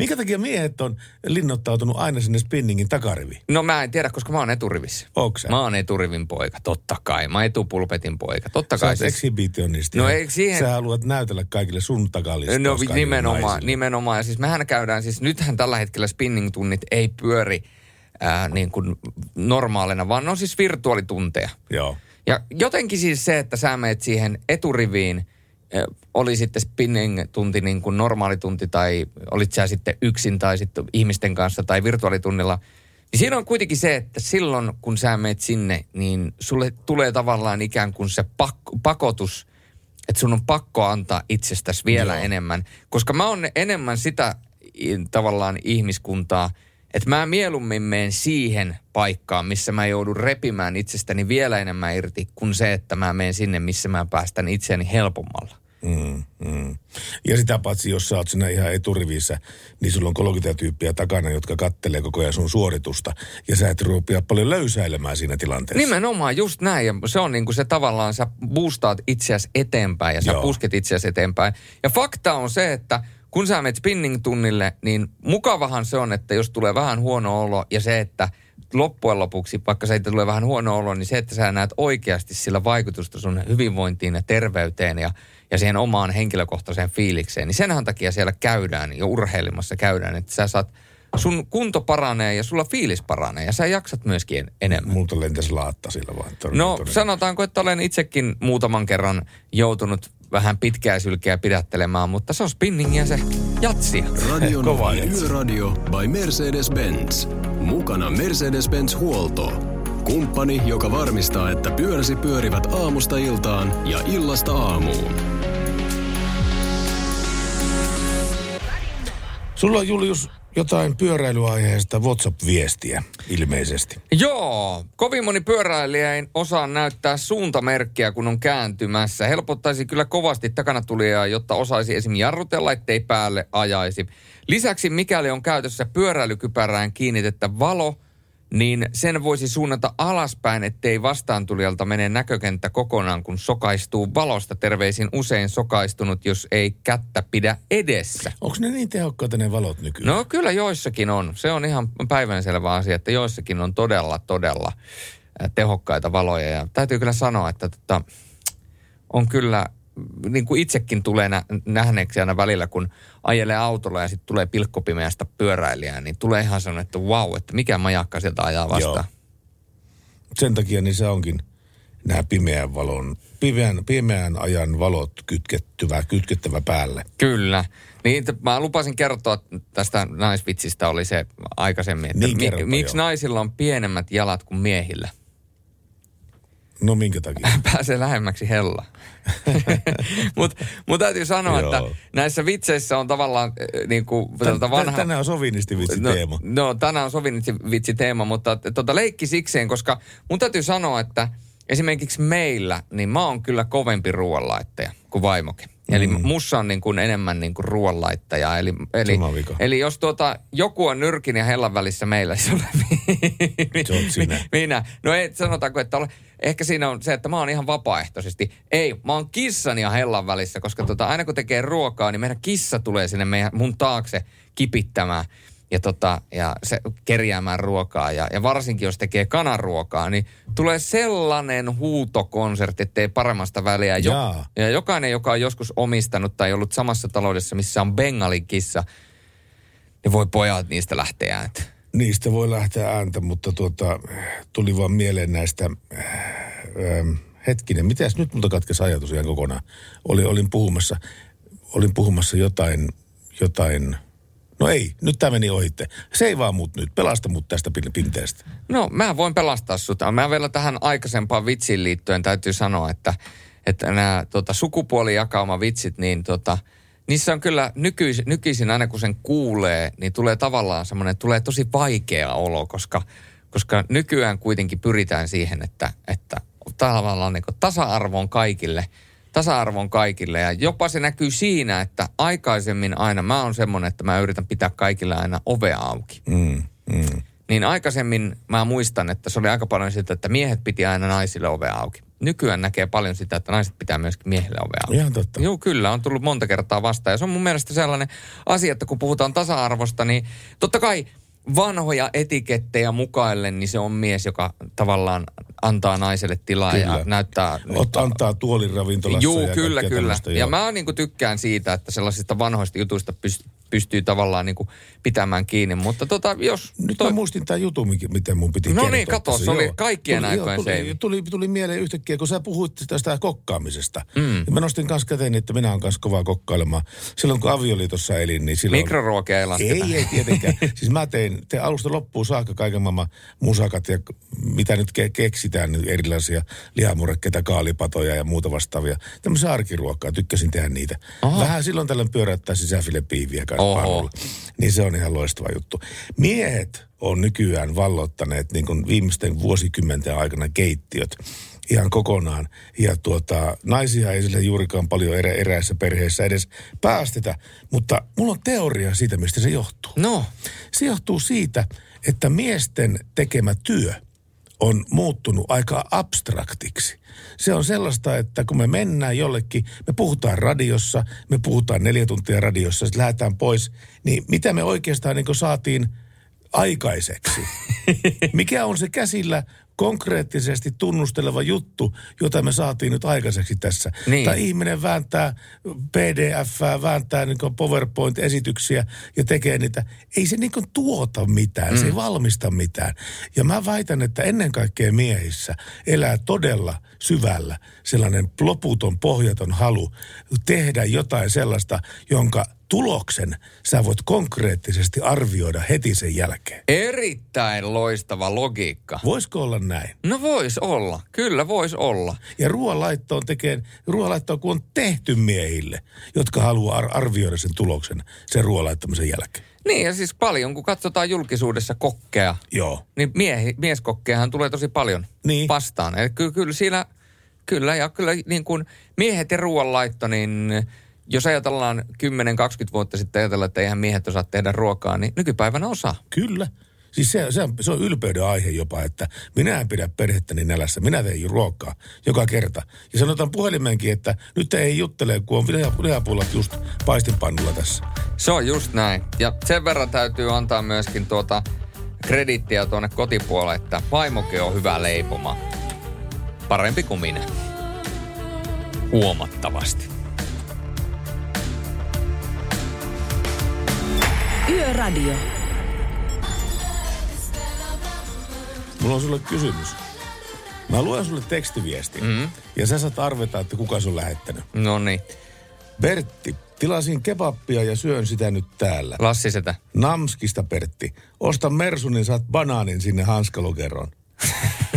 Minkä takia miehet on linnoittautunut aina sinne spinningin takariviin? No mä en tiedä, koska mä oon eturivissä. Onks sä? Mä oon eturivin poika, totta kai. Mä etupulpetin poika, totta Sä kai. oot Siis. No eikö siihen- Sä haluat näytellä kaikille sun takalistossa. no nimenomaan, naisille. nimenomaan. Ja siis mehän käydään, siis nythän tällä hetkellä spinning-tunnit ei pyöri ää, niin kuin normaalina, vaan ne on siis virtuaalitunteja. Joo. Ja jotenkin siis se, että sä meet siihen eturiviin, oli sitten spinning-tunti niin kuin normaali tunti tai olit sä sitten yksin tai sitten ihmisten kanssa tai virtuaalitunnilla, niin siinä on kuitenkin se, että silloin kun sä meet sinne, niin sulle tulee tavallaan ikään kuin se pak- pakotus, että sun on pakko antaa itsestäsi vielä Joo. enemmän. Koska mä oon enemmän sitä tavallaan ihmiskuntaa, Että mä mieluummin menen siihen paikkaan, missä mä joudun repimään itsestäni vielä enemmän irti, kuin se, että mä menen sinne, missä mä päästän itseäni helpommalla. Mm, mm. Ja sitä paitsi, jos sä oot siinä ihan eturivissä, niin sulla on 30 tyyppiä takana, jotka kattelee koko ajan sun suoritusta. Ja sä et rupea paljon löysäilemään siinä tilanteessa. Nimenomaan just näin. Ja se on niin kuin se tavallaan, sä boostaat itseäsi eteenpäin ja sä Joo. pusket itseäsi eteenpäin. Ja fakta on se, että kun sä menet spinning-tunnille, niin mukavahan se on, että jos tulee vähän huono olo ja se, että loppujen lopuksi, vaikka se tulee vähän huono olo, niin se, että sä näet oikeasti sillä vaikutusta sun hyvinvointiin ja terveyteen ja, ja siihen omaan henkilökohtaiseen fiilikseen, niin senhän takia siellä käydään ja urheilimassa käydään, että sä saat, sun kunto paranee ja sulla fiilis paranee ja sä jaksat myöskin enemmän. Multa lentäisi laatta sillä vaan. No sanotaanko, että olen itsekin muutaman kerran joutunut vähän pitkää sylkeä pidättelemään, mutta se on spinningiä se jatsia. Radio Novan Yöradio by Mercedes-Benz. Mukana Mercedes-Benz Huolto. Kumppani, joka varmistaa, että pyöräsi pyörivät aamusta iltaan ja illasta aamuun. Sulla on Julius jotain pyöräilyaiheesta WhatsApp-viestiä ilmeisesti. Joo, kovin moni pyöräilijä ei osaa näyttää suuntamerkkiä, kun on kääntymässä. Helpottaisi kyllä kovasti takana tulijaa, jotta osaisi esim. jarrutella, ettei päälle ajaisi. Lisäksi mikäli on käytössä pyöräilykypärään kiinnitettä valo, niin sen voisi suunnata alaspäin, ettei vastaantulijalta mene näkökenttä kokonaan, kun sokaistuu valosta. Terveisin usein sokaistunut, jos ei kättä pidä edessä. Onko ne niin tehokkaita ne valot nykyään? No kyllä joissakin on. Se on ihan päivänselvä asia, että joissakin on todella, todella tehokkaita valoja. Ja täytyy kyllä sanoa, että tota, on kyllä, niin kuin itsekin tulee nä- nähneeksi aina välillä, kun ajelee autolla ja sitten tulee pilkkopimeästä pyöräilijää, niin tulee ihan sellainen, että vau, että mikä majakka sieltä ajaa vastaan. Joo. Sen takia niin se onkin nämä pimeän valon, pimeän, pimeän ajan valot kytkettyvä, kytkettävä päälle. Kyllä. Niin, mä lupasin kertoa tästä naisvitsistä oli se aikaisemmin, että Niin, mi- miksi naisilla on pienemmät jalat kuin miehillä. No minkä takia? Pääsee lähemmäksi hella. Mutta mut täytyy sanoa, Joo. että näissä vitseissä on tavallaan äh, niin kuin, Tän- vanha... Tänään on sovinisti vitsi no, teema. No, tänään on sovinisti vitsi teema, mutta t- tota, leikki sikseen, koska mun täytyy sanoa, että esimerkiksi meillä, niin mä oon kyllä kovempi ruoanlaittaja kuin vaimokin. Eli Mm. mussa on niin kuin enemmän niin kuin ruoanlaittaja. Eli, eli, eli jos tuota, joku on nyrkin ja hellan välissä meillä, se on Se sinä. minä. No ei, sanotaanko, että ole, ehkä siinä on se, että mä oon ihan vapaaehtoisesti. Ei, mä oon kissan ja hellan välissä, koska tota, aina kun tekee ruokaa, niin meidän kissa tulee sinne meidän, mun taakse kipittämään ja, tota, ja se kerjäämään ruokaa. Ja, ja varsinkin jos tekee kanaruokaa, niin tulee sellainen huutokonsertti, ettei paremmasta väliä. Jaa. ja jokainen, joka on joskus omistanut tai ollut samassa taloudessa, missä on bengalin kissa, niin voi pojat niistä lähteä ääntä. Niistä voi lähteä ääntä, mutta tuota, tuli vaan mieleen näistä, äh, ähm, hetkinen, mitäs nyt multa katkesi ajatus ihan kokonaan. Oli, olin puhumassa, olin puhumassa jotain, jotain, no ei, nyt tämä meni ohitte. Vaan mut nyt, pelasta mut tästä pin- pinteestä. No, mä voin pelastaa sut. Mä vielä tähän aikaisempaan vitsiin liittyen täytyy sanoa, että, että nämä tota, sukupuolijakauma vitsit, niin tota, niissä on kyllä nykyisin, nykyisin aina kun sen kuulee, niin tulee tavallaan semmoinen, tulee tosi vaikea olo, koska, koska nykyään kuitenkin pyritään siihen, että, että tavallaan niin tasa-arvo on kaikille, tasa-arvo on kaikille ja jopa se näkyy siinä, että aikaisemmin aina mä oon semmoinen, että mä yritän pitää kaikille aina ovea auki. Mm, mm. Niin aikaisemmin mä muistan, että se oli aika paljon sitä, että miehet piti aina naisille ovea auki. Nykyään näkee paljon sitä, että naiset pitää myöskin miehille ovea. Ihan totta. Joo, kyllä, on tullut monta kertaa vastaan. Ja se on mun mielestä sellainen asia, että kun puhutaan tasa-arvosta, niin totta kai vanhoja etikettejä mukaillen, niin se on mies, joka tavallaan antaa naiselle tilaa ja Kyllä. näyttää... Ot, antaa tuolin ravintolassa Juu, ja kyllä, kyllä. tällaista, Ja joo. mä niin tykkään siitä, että sellaisista vanhoista jutuista pyst- pystyy tavallaan niin pitämään kiinni. Mutta tota, jos... Nyt toi... mä muistin tämän jutun, miten mun piti No niin, kato, se oli kaikkien tuli, aikojen tuli, tuli, tuli, tuli mieleen yhtäkkiä, kun sä puhuit tästä kokkaamisesta. Mm. Ja mä nostin kanssa käteen, että minä olen kanssa kovaa kokkailemaan. Silloin kun avioliitossa elin, niin silloin... Mikroruokia ei lasketa. Ei, ei tietenkään. siis mä tein, tein alusta loppuun saakka kaiken maailman musakat ja mitä nyt ke- keksitään, niin erilaisia lihamurekkeita, kaalipatoja ja muuta vastaavia. Tämmöisiä arkiruokkaa, tykkäsin tehdä niitä. Aha. Vähän silloin tällöin pyöräyttää sisäfilepiiviä kanssa. Parulla. Niin se on ihan loistava juttu. Miehet on nykyään vallottaneet niin kuin viimeisten vuosikymmenten aikana keittiöt ihan kokonaan. Ja tuota, naisia ei sille juurikaan paljon erä, eräissä perheissä edes päästetä. Mutta mulla on teoria siitä, mistä se johtuu. No. Se johtuu siitä, että miesten tekemä työ on muuttunut aika abstraktiksi. Se on sellaista, että kun me mennään jollekin, me puhutaan radiossa, me puhutaan neljä tuntia radiossa, sitten lähdetään pois, niin mitä me oikeastaan niin saatiin aikaiseksi? Mikä on se käsillä konkreettisesti tunnusteleva juttu, jota me saatiin nyt aikaiseksi tässä. Niin. Tai ihminen vääntää pdf vääntää niin PowerPoint-esityksiä ja tekee niitä. Ei se niin tuota mitään, mm. se ei valmista mitään. Ja mä väitän, että ennen kaikkea miehissä elää todella syvällä sellainen loputon, pohjaton halu tehdä jotain sellaista, jonka tuloksen sä voit konkreettisesti arvioida heti sen jälkeen. Erittäin loistava logiikka. Voisiko olla näin? No vois olla. Kyllä vois olla. Ja ruoanlaittoon tekee, ruoanlaittoon kun on tehty miehille, jotka haluaa ar- arvioida sen tuloksen sen ruoanlaittamisen jälkeen. Niin ja siis paljon, kun katsotaan julkisuudessa kokkeja. Joo. Niin miehi, mieskokkejahan tulee tosi paljon niin. vastaan. Eli kyllä, kyllä siinä, kyllä ja kyllä niin kuin miehet ja ruoanlaitto, niin jos ajatellaan 10-20 vuotta sitten ajatella, että eihän miehet osaa tehdä ruokaa, niin nykypäivänä osaa. Kyllä. Siis se, se, on, se on ylpeyden aihe jopa, että minä en pidä perhettäni nälässä, minä tein ruokaa joka kerta. Ja sanotaan puhelimenkin, että nyt ei juttele, kun on lihapullat just paistinpannulla tässä. Se on just näin. Ja sen verran täytyy antaa myöskin tuota kredittiä tuonne kotipuolelle, että vaimoke on hyvä leipoma. Parempi kuin minä. Huomattavasti. Yöradio. Mulla on sulle kysymys. Mä luen sulle tekstiviesti mm-hmm. ja sä saat arvata, että kuka sun lähettänyt. No niin. Bertti, tilasin kebappia ja syön sitä nyt täällä. Lassi sitä. Namskista, Pertti. Osta Mersun, niin saat banaanin sinne hanskalukeroon.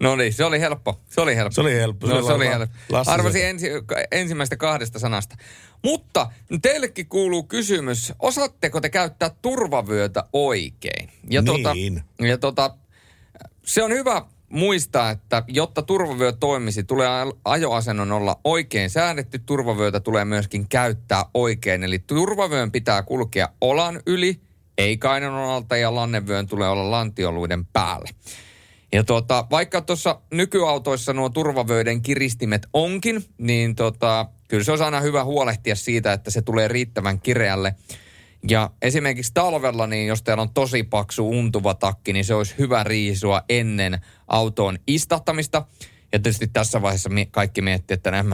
no niin, se oli helppo. Se oli helppo. Se oli helppo. No, se oli helppo. Lassi Arvasin ensi, ensimmäistä kahdesta sanasta. Mutta teillekin kuuluu kysymys, osaatteko te käyttää turvavyötä oikein? Ja Niin. Tota, ja tota, se on hyvä muistaa, että jotta turvavyö toimisi, tulee ajoasennon olla oikein säädetty. Turvavyötä tulee myöskin käyttää oikein. Eli turvavyön pitää kulkea olan yli, ei kainon alta ja lannevyön tulee olla lantioluiden päälle. Ja tota, vaikka tuossa nykyautoissa nuo turvavöiden kiristimet onkin, niin tota, kyllä se on aina hyvä huolehtia siitä, että se tulee riittävän kireälle. Ja esimerkiksi talvella, niin jos teillä on tosi paksu untuva takki, niin se olisi hyvä riisua ennen autoon istahtamista. Ja tietysti tässä vaiheessa kaikki miettii, että en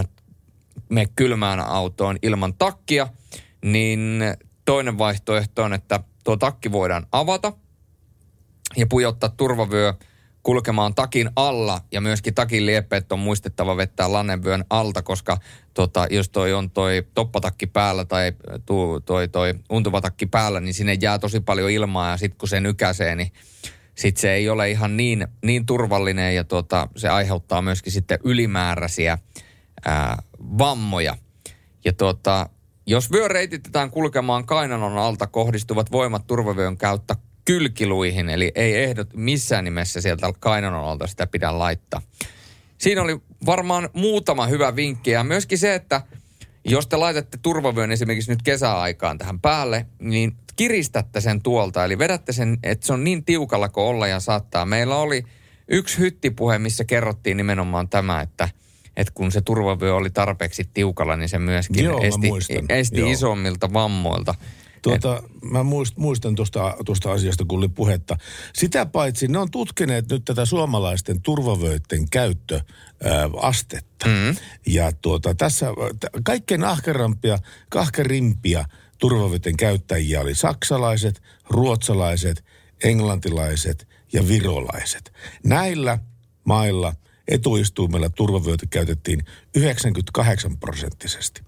mene kylmään autoon ilman takkia. Niin toinen vaihtoehto on, että tuo takki voidaan avata ja pujottaa turvavyö kulkemaan takin alla. Ja myöskin takin liepeet on muistettava vettää lannevyön alta, koska tota, jos toi on toi toppatakki päällä tai tu, toi, toi untuvatakki päällä, niin sinne jää tosi paljon ilmaa. Ja sitten kun se nykäsee, niin sitten se ei ole ihan niin, niin turvallinen. Ja tota, se aiheuttaa myöskin sitten ylimääräisiä ää, vammoja. Ja tota, jos vyö reititetään kulkemaan kainanon alta kohdistuvat voimat turvavyön kautta kylkiluihin, eli ei ehdot missään nimessä sieltä kainanon alta sitä pidä laittaa. Siinä oli varmaan muutama hyvä vinkki ja myöskin se, että jos te laitatte turvavyön esimerkiksi nyt kesäaikaan tähän päälle, niin kiristätte sen tuolta, eli vedätte sen, että se on niin tiukalla kuin olla ja saattaa. Meillä oli yksi hyttipuhe, missä kerrottiin nimenomaan tämä, että, että kun se turvavyö oli tarpeeksi tiukalla, niin se myöskin Joo, esti, esti Joo. isommilta vammoilta. Tuota, mä muist, muistan tuosta, tuosta asiasta, kun oli puhetta. Sitä paitsi ne on tutkineet nyt tätä suomalaisten turvavöiden käyttöastetta. Mm. Ja tuota, tässä kaikkein ahkerampia, kahkerimpia turvavöiden käyttäjiä oli saksalaiset, ruotsalaiset, englantilaiset ja virolaiset. Näillä mailla etuistuimella turvavyötä käytettiin 98 prosenttisesti.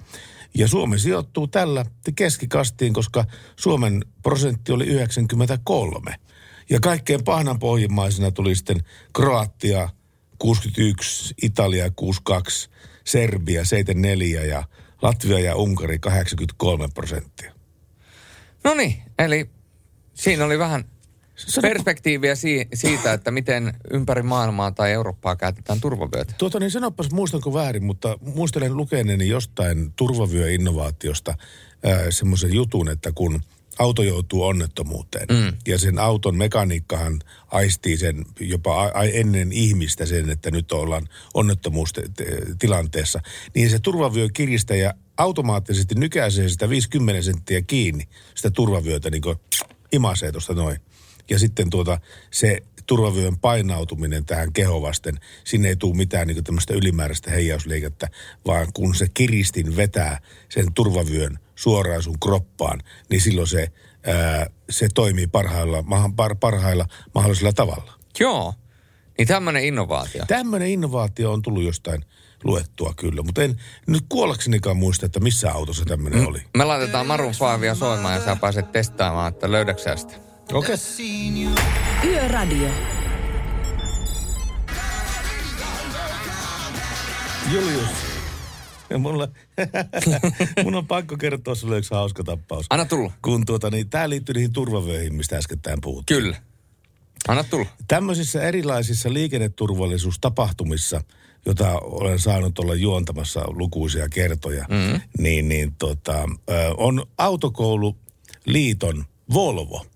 Ja Suomi sijoittuu tällä keskikastiin, koska Suomen prosentti oli 93. Ja kaikkein pahnanpohjimmaisena tuli sitten Kroatia 61, Italia 62, Serbia 74 ja Latvia ja Unkari 83 prosenttia. No niin, eli siinä oli vähän perspektiiviä si- siitä, että miten ympäri maailmaa tai Eurooppaa käytetään turvavyötä. Tuota niin sanopas, muistanko väärin, mutta muistelen lukeneeni jostain turvavyöinnovaatiosta äh, semmoisen jutun, että kun auto joutuu onnettomuuteen Mm. ja sen auton mekaniikkahan aistii sen jopa a- ennen ihmistä sen, että nyt ollaan onnettomuustilanteessa, niin se turvavyön kiristäjä automaattisesti nykäisee sitä 50 senttiä kiinni, sitä turvavyötä niin kuin imasee tuosta noin. Ja sitten tuota, se turvavyön painautuminen tähän keho vasten, sinne ei tule mitään niin tämmöistä ylimääräistä heijausliikettä, vaan kun se kiristin vetää sen turvavyön suoraan sun kroppaan, niin silloin se, ää, se toimii parhailla, par, parhailla mahdollisella tavalla. Joo, niin tämmöinen innovaatio. Tämmöinen innovaatio on tullut jostain luettua kyllä, mutta en nyt kuollaksenikaan muista, että missä autossa tämmöinen Mm. oli. Me laitetaan Marun 5 soimaan ja sä pääset testaamaan, että löydätkö sä sitä. Okei. Okay. Yöradio. Julius. Ja mulla, mun on pakko kertoa sulle yksi hauska tappaus. Anna tulla. Kun tuota, niin tää liittyy niihin turvavöihin, mistä äskettäin puhuttiin. Kyllä. Anna tulla. Tämmöisissä erilaisissa liikenneturvallisuustapahtumissa, jota olen saanut olla juontamassa lukuisia kertoja, Mm. niin, niin tota, on autokoululiiton Volvo.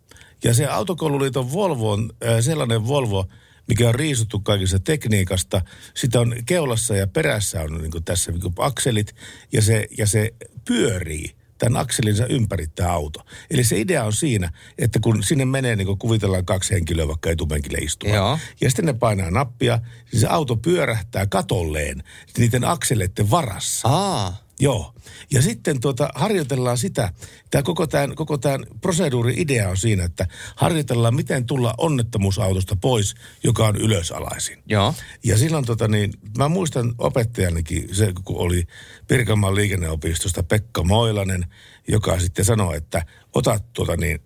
Ja se autokoululiiton Volvo on ö, sellainen Volvo, mikä on riisuttu kaikista tekniikasta. Sitä on keulassa ja perässä on niin tässä niin akselit ja se, ja se pyörii tämän akselinsa ympäri tämä auto. Eli se idea on siinä, että kun sinne menee, niin kuin kuvitellaan kaksi henkilöä vaikka etupenkille istumaan. Joo. Ja sitten ne painaa nappia, niin se auto pyörähtää katolleen niiden akseleiden varassa. Aa. Joo. Ja sitten tuota, harjoitellaan sitä, tämä koko tämän, koko tämän proseduurin idea on siinä, että harjoitellaan, miten tulla onnettomuusautosta pois, joka on ylösalaisin. Joo. Ja silloin tota niin, mä muistan opettajanikin, se kun oli Pirkanmaan liikenneopistosta Pekka Moilanen, joka sitten sanoi, että otat tuota niin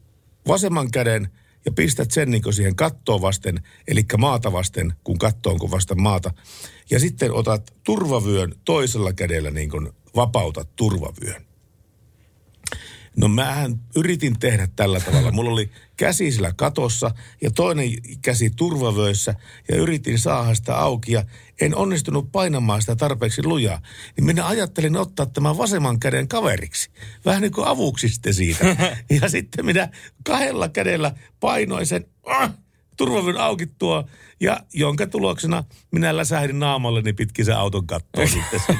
vasemman käden ja pistät sen niin siihen kattoon vasten, eli maata vasten, kun katto on kuin vasta maata. Ja sitten otat turvavyön toisella kädellä niin kuin vapautat turvavyön. No mähän yritin tehdä tällä tavalla. Mulla oli käsi sillä katossa ja toinen käsi turvavöissä ja yritin saada sitä auki ja en onnistunut painamaan sitä tarpeeksi lujaa. Niin minä ajattelin ottaa tämän vasemman käden kaveriksi. Vähän niin kuin avuksi sitten siitä. Ja sitten minä kahdella kädellä painoin sen turvavyön auki tuo ja jonka tuloksena minä läsähdin naamalleni pitkin sen auton kattoon sitten.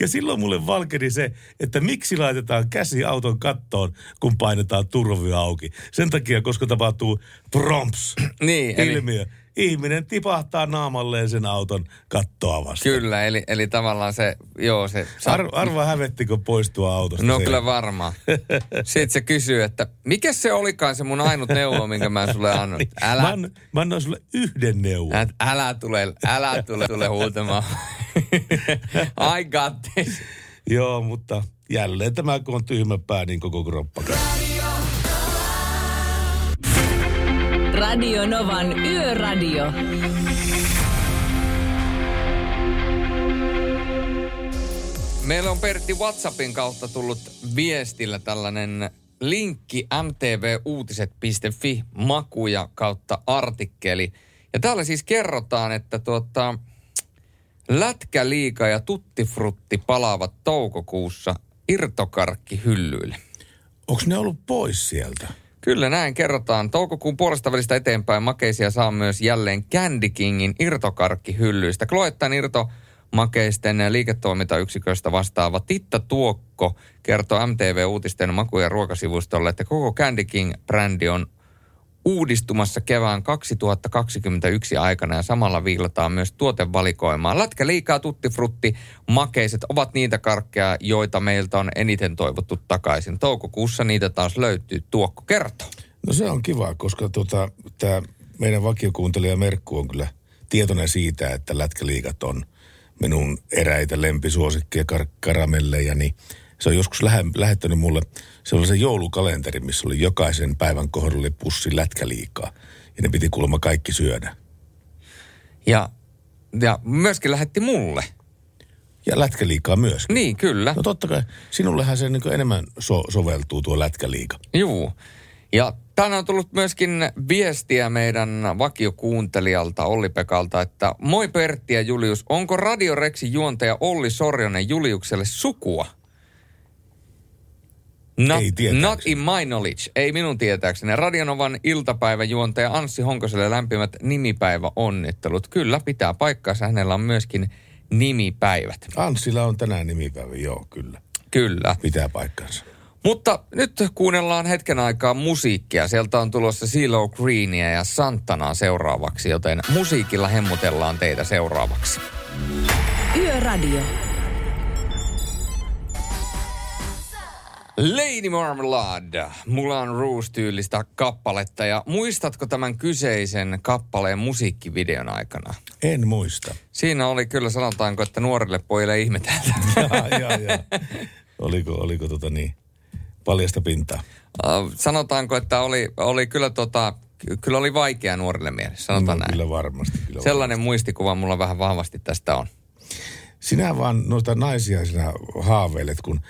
Ja silloin mulle valkeni se, että miksi laitetaan käsi auton kattoon, kun painetaan turvavyö auki. Sen takia, koska tapahtuu promps Niin, eli- ilmiö. Ihminen tipahtaa naamalleen sen auton kattoa vastaan. Kyllä, eli, eli tavallaan se, joo se... Ar- arva hävettikö poistua autosta. No se? kyllä varmaan. Sitten se kysyy, että mikä se olikaan se mun ainut neuvo, minkä mä sulle annan. Älä, Mä, mä annoin sulle yhden neuvon. älä, älä tule, älä tule, tule huutamaan. I got this. Joo, mutta jälleen tämä kun on tyhmä pää, niin koko kroppa Radio Novan Yöradio. Meillä on Pertti WhatsAppin kautta tullut viestillä tällainen linkki mtvuutiset.fi makuja kautta artikkeli. Ja täällä siis kerrotaan, että tuota, Lätkäliika ja Tuttifrutti palaavat toukokuussa irtokarkkihyllyille. Onko ne ollut pois sieltä? Kyllä näin kerrotaan. Toukokuun puolesta välistä eteenpäin makeisia saa myös jälleen Candy Kingin irtokarkkihyllyistä. Kloettan irto makeisten liiketoimintayksiköstä vastaava Titta Tuokko kertoo MTV-uutisten maku- ja ruokasivustolle, että koko Candy King-brändi on uudistumassa kevään 2021 aikana ja samalla viilataan myös tuotevalikoimaan. Lätkä liikaa tuttifrutti, makeiset ovat niitä karkkeja, joita meiltä on eniten toivottu takaisin. Toukokuussa niitä taas löytyy, Tuokko kertoo. No se on kiva, koska tota, tämä meidän vakiokuuntelija Merkku on kyllä tietoinen siitä, että lätkäliikat on minun eräitä lempisuosikkeja kar- karamelleja, niin se on joskus lähe- lähettänyt mulle sellaisen joulukalenteri, missä oli jokaisen päivän kohdalla oli pussi lätkäliikaa. Ja ne piti kuulemma kaikki syödä. Ja, ja myöskin lähetti mulle. Ja lätkäliikaa myös. Niin, kyllä. No totta kai, sinullehan se niin enemmän so- soveltuu tuo lätkäliika. Juu. Ja tänään on tullut myöskin viestiä meidän vakiokuuntelijalta Olli Pekalta, että moi Pertti ja Julius, onko Radio Rexin juontaja Olli Sorjonen Juliukselle sukua? Not, Ei not in my knowledge, ei minun tietääkseni. Radionovan iltapäiväjuontaja Anssi Honkoselle lämpimät nimipäiväonnittelut. Kyllä, pitää paikkaansa. Hänellä on myöskin nimipäivät. Anssilla on tänään nimipäivä, joo, kyllä. Kyllä. Pitää paikkansa. Mutta nyt kuunnellaan hetken aikaa musiikkia. Sieltä on tulossa CeeLo Greenia ja Santanaa seuraavaksi, joten musiikilla hemmutellaan teitä seuraavaksi. Yöradio. Lady Marmalade, Mulan Rouge-tyylistä kappaletta. Ja muistatko tämän kyseisen kappaleen musiikkivideon aikana? En muista. Siinä oli kyllä, sanotaanko, että nuorille pojille ihmetellä. Jaa, jaa, jaa. Oliko, oliko tota niin, paljasta pintaa? Uh, sanotaanko, että oli, oli kyllä tota, ky- kyllä oli vaikea nuorille miehille, sanotaan no, näin. Kyllä varmasti. Kyllä Sellainen muistikuva mulla vähän vahvasti tästä on. Sinä vaan noita naisia sinä haaveilet, kun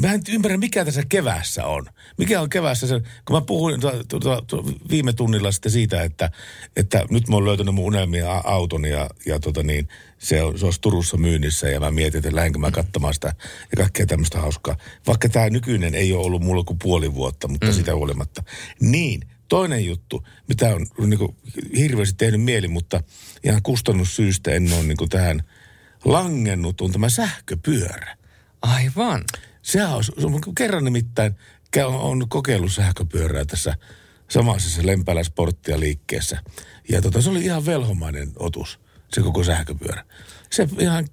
mä en ymmärrä, mikä tässä kevässä on. Mikä on kevässä se, kun mä puhuin tu, tu, tu, tu, viime tunnilla sitten siitä, että, että nyt mä oon löytänyt mun unelmia auton ja, ja tota niin, se, on, se olisi Turussa myynnissä ja mä mietin, että lähdenkö mä katsomaan sitä ja kaikkea tämmöistä hauskaa. Vaikka tämä nykyinen ei ole ollut mulla kuin puoli vuotta, mutta mm. sitä huolimatta. Niin, toinen juttu, mitä on niin kuin, hirveästi tehnyt mieli, mutta ihan kustannussyistä en ole niin kuin, tähän langennut, on tämä sähköpyörä. Aivan. Sehän on, kerran nimittäin on kokeillut sähköpyörää tässä samaisessa Lempälä sporttia liikkeessä. Ja tota, se oli ihan velhomainen otus, se koko sähköpyörä. Se ihan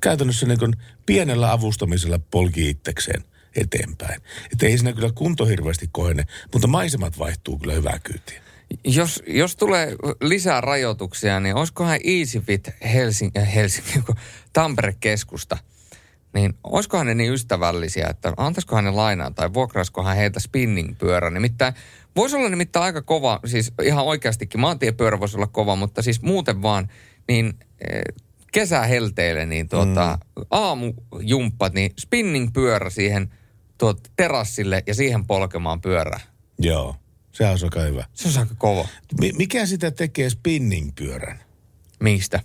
käytännössä niin pienellä avustamisella polki itsekseen eteenpäin. Että ei siinä kyllä kunto hirveästi kohene, mutta maisemat vaihtuu kyllä hyvää kyytiä. Jos, jos tulee lisää rajoituksia, niin olisikohan EasyFit Helsing, Helsingin, kun Tampere-keskusta, niin olisikohan ne niin ystävällisiä, että antaisikohan ne lainaa tai vuokraisikohan heiltä spinning-pyörä. Nimittäin voisi olla nimittäin aika kova, siis ihan oikeastikin maantiepyörä voisi olla kova, mutta siis muuten vaan, niin eh, kesähelteille, niin tuota, mm. aamujumppat, niin spinning-pyörä siihen tuot, terassille ja siihen polkemaan pyörää. Joo, se on aika hyvä. Se on aika kova. Mi- mikä sitä tekee spinning-pyörän? Mistä?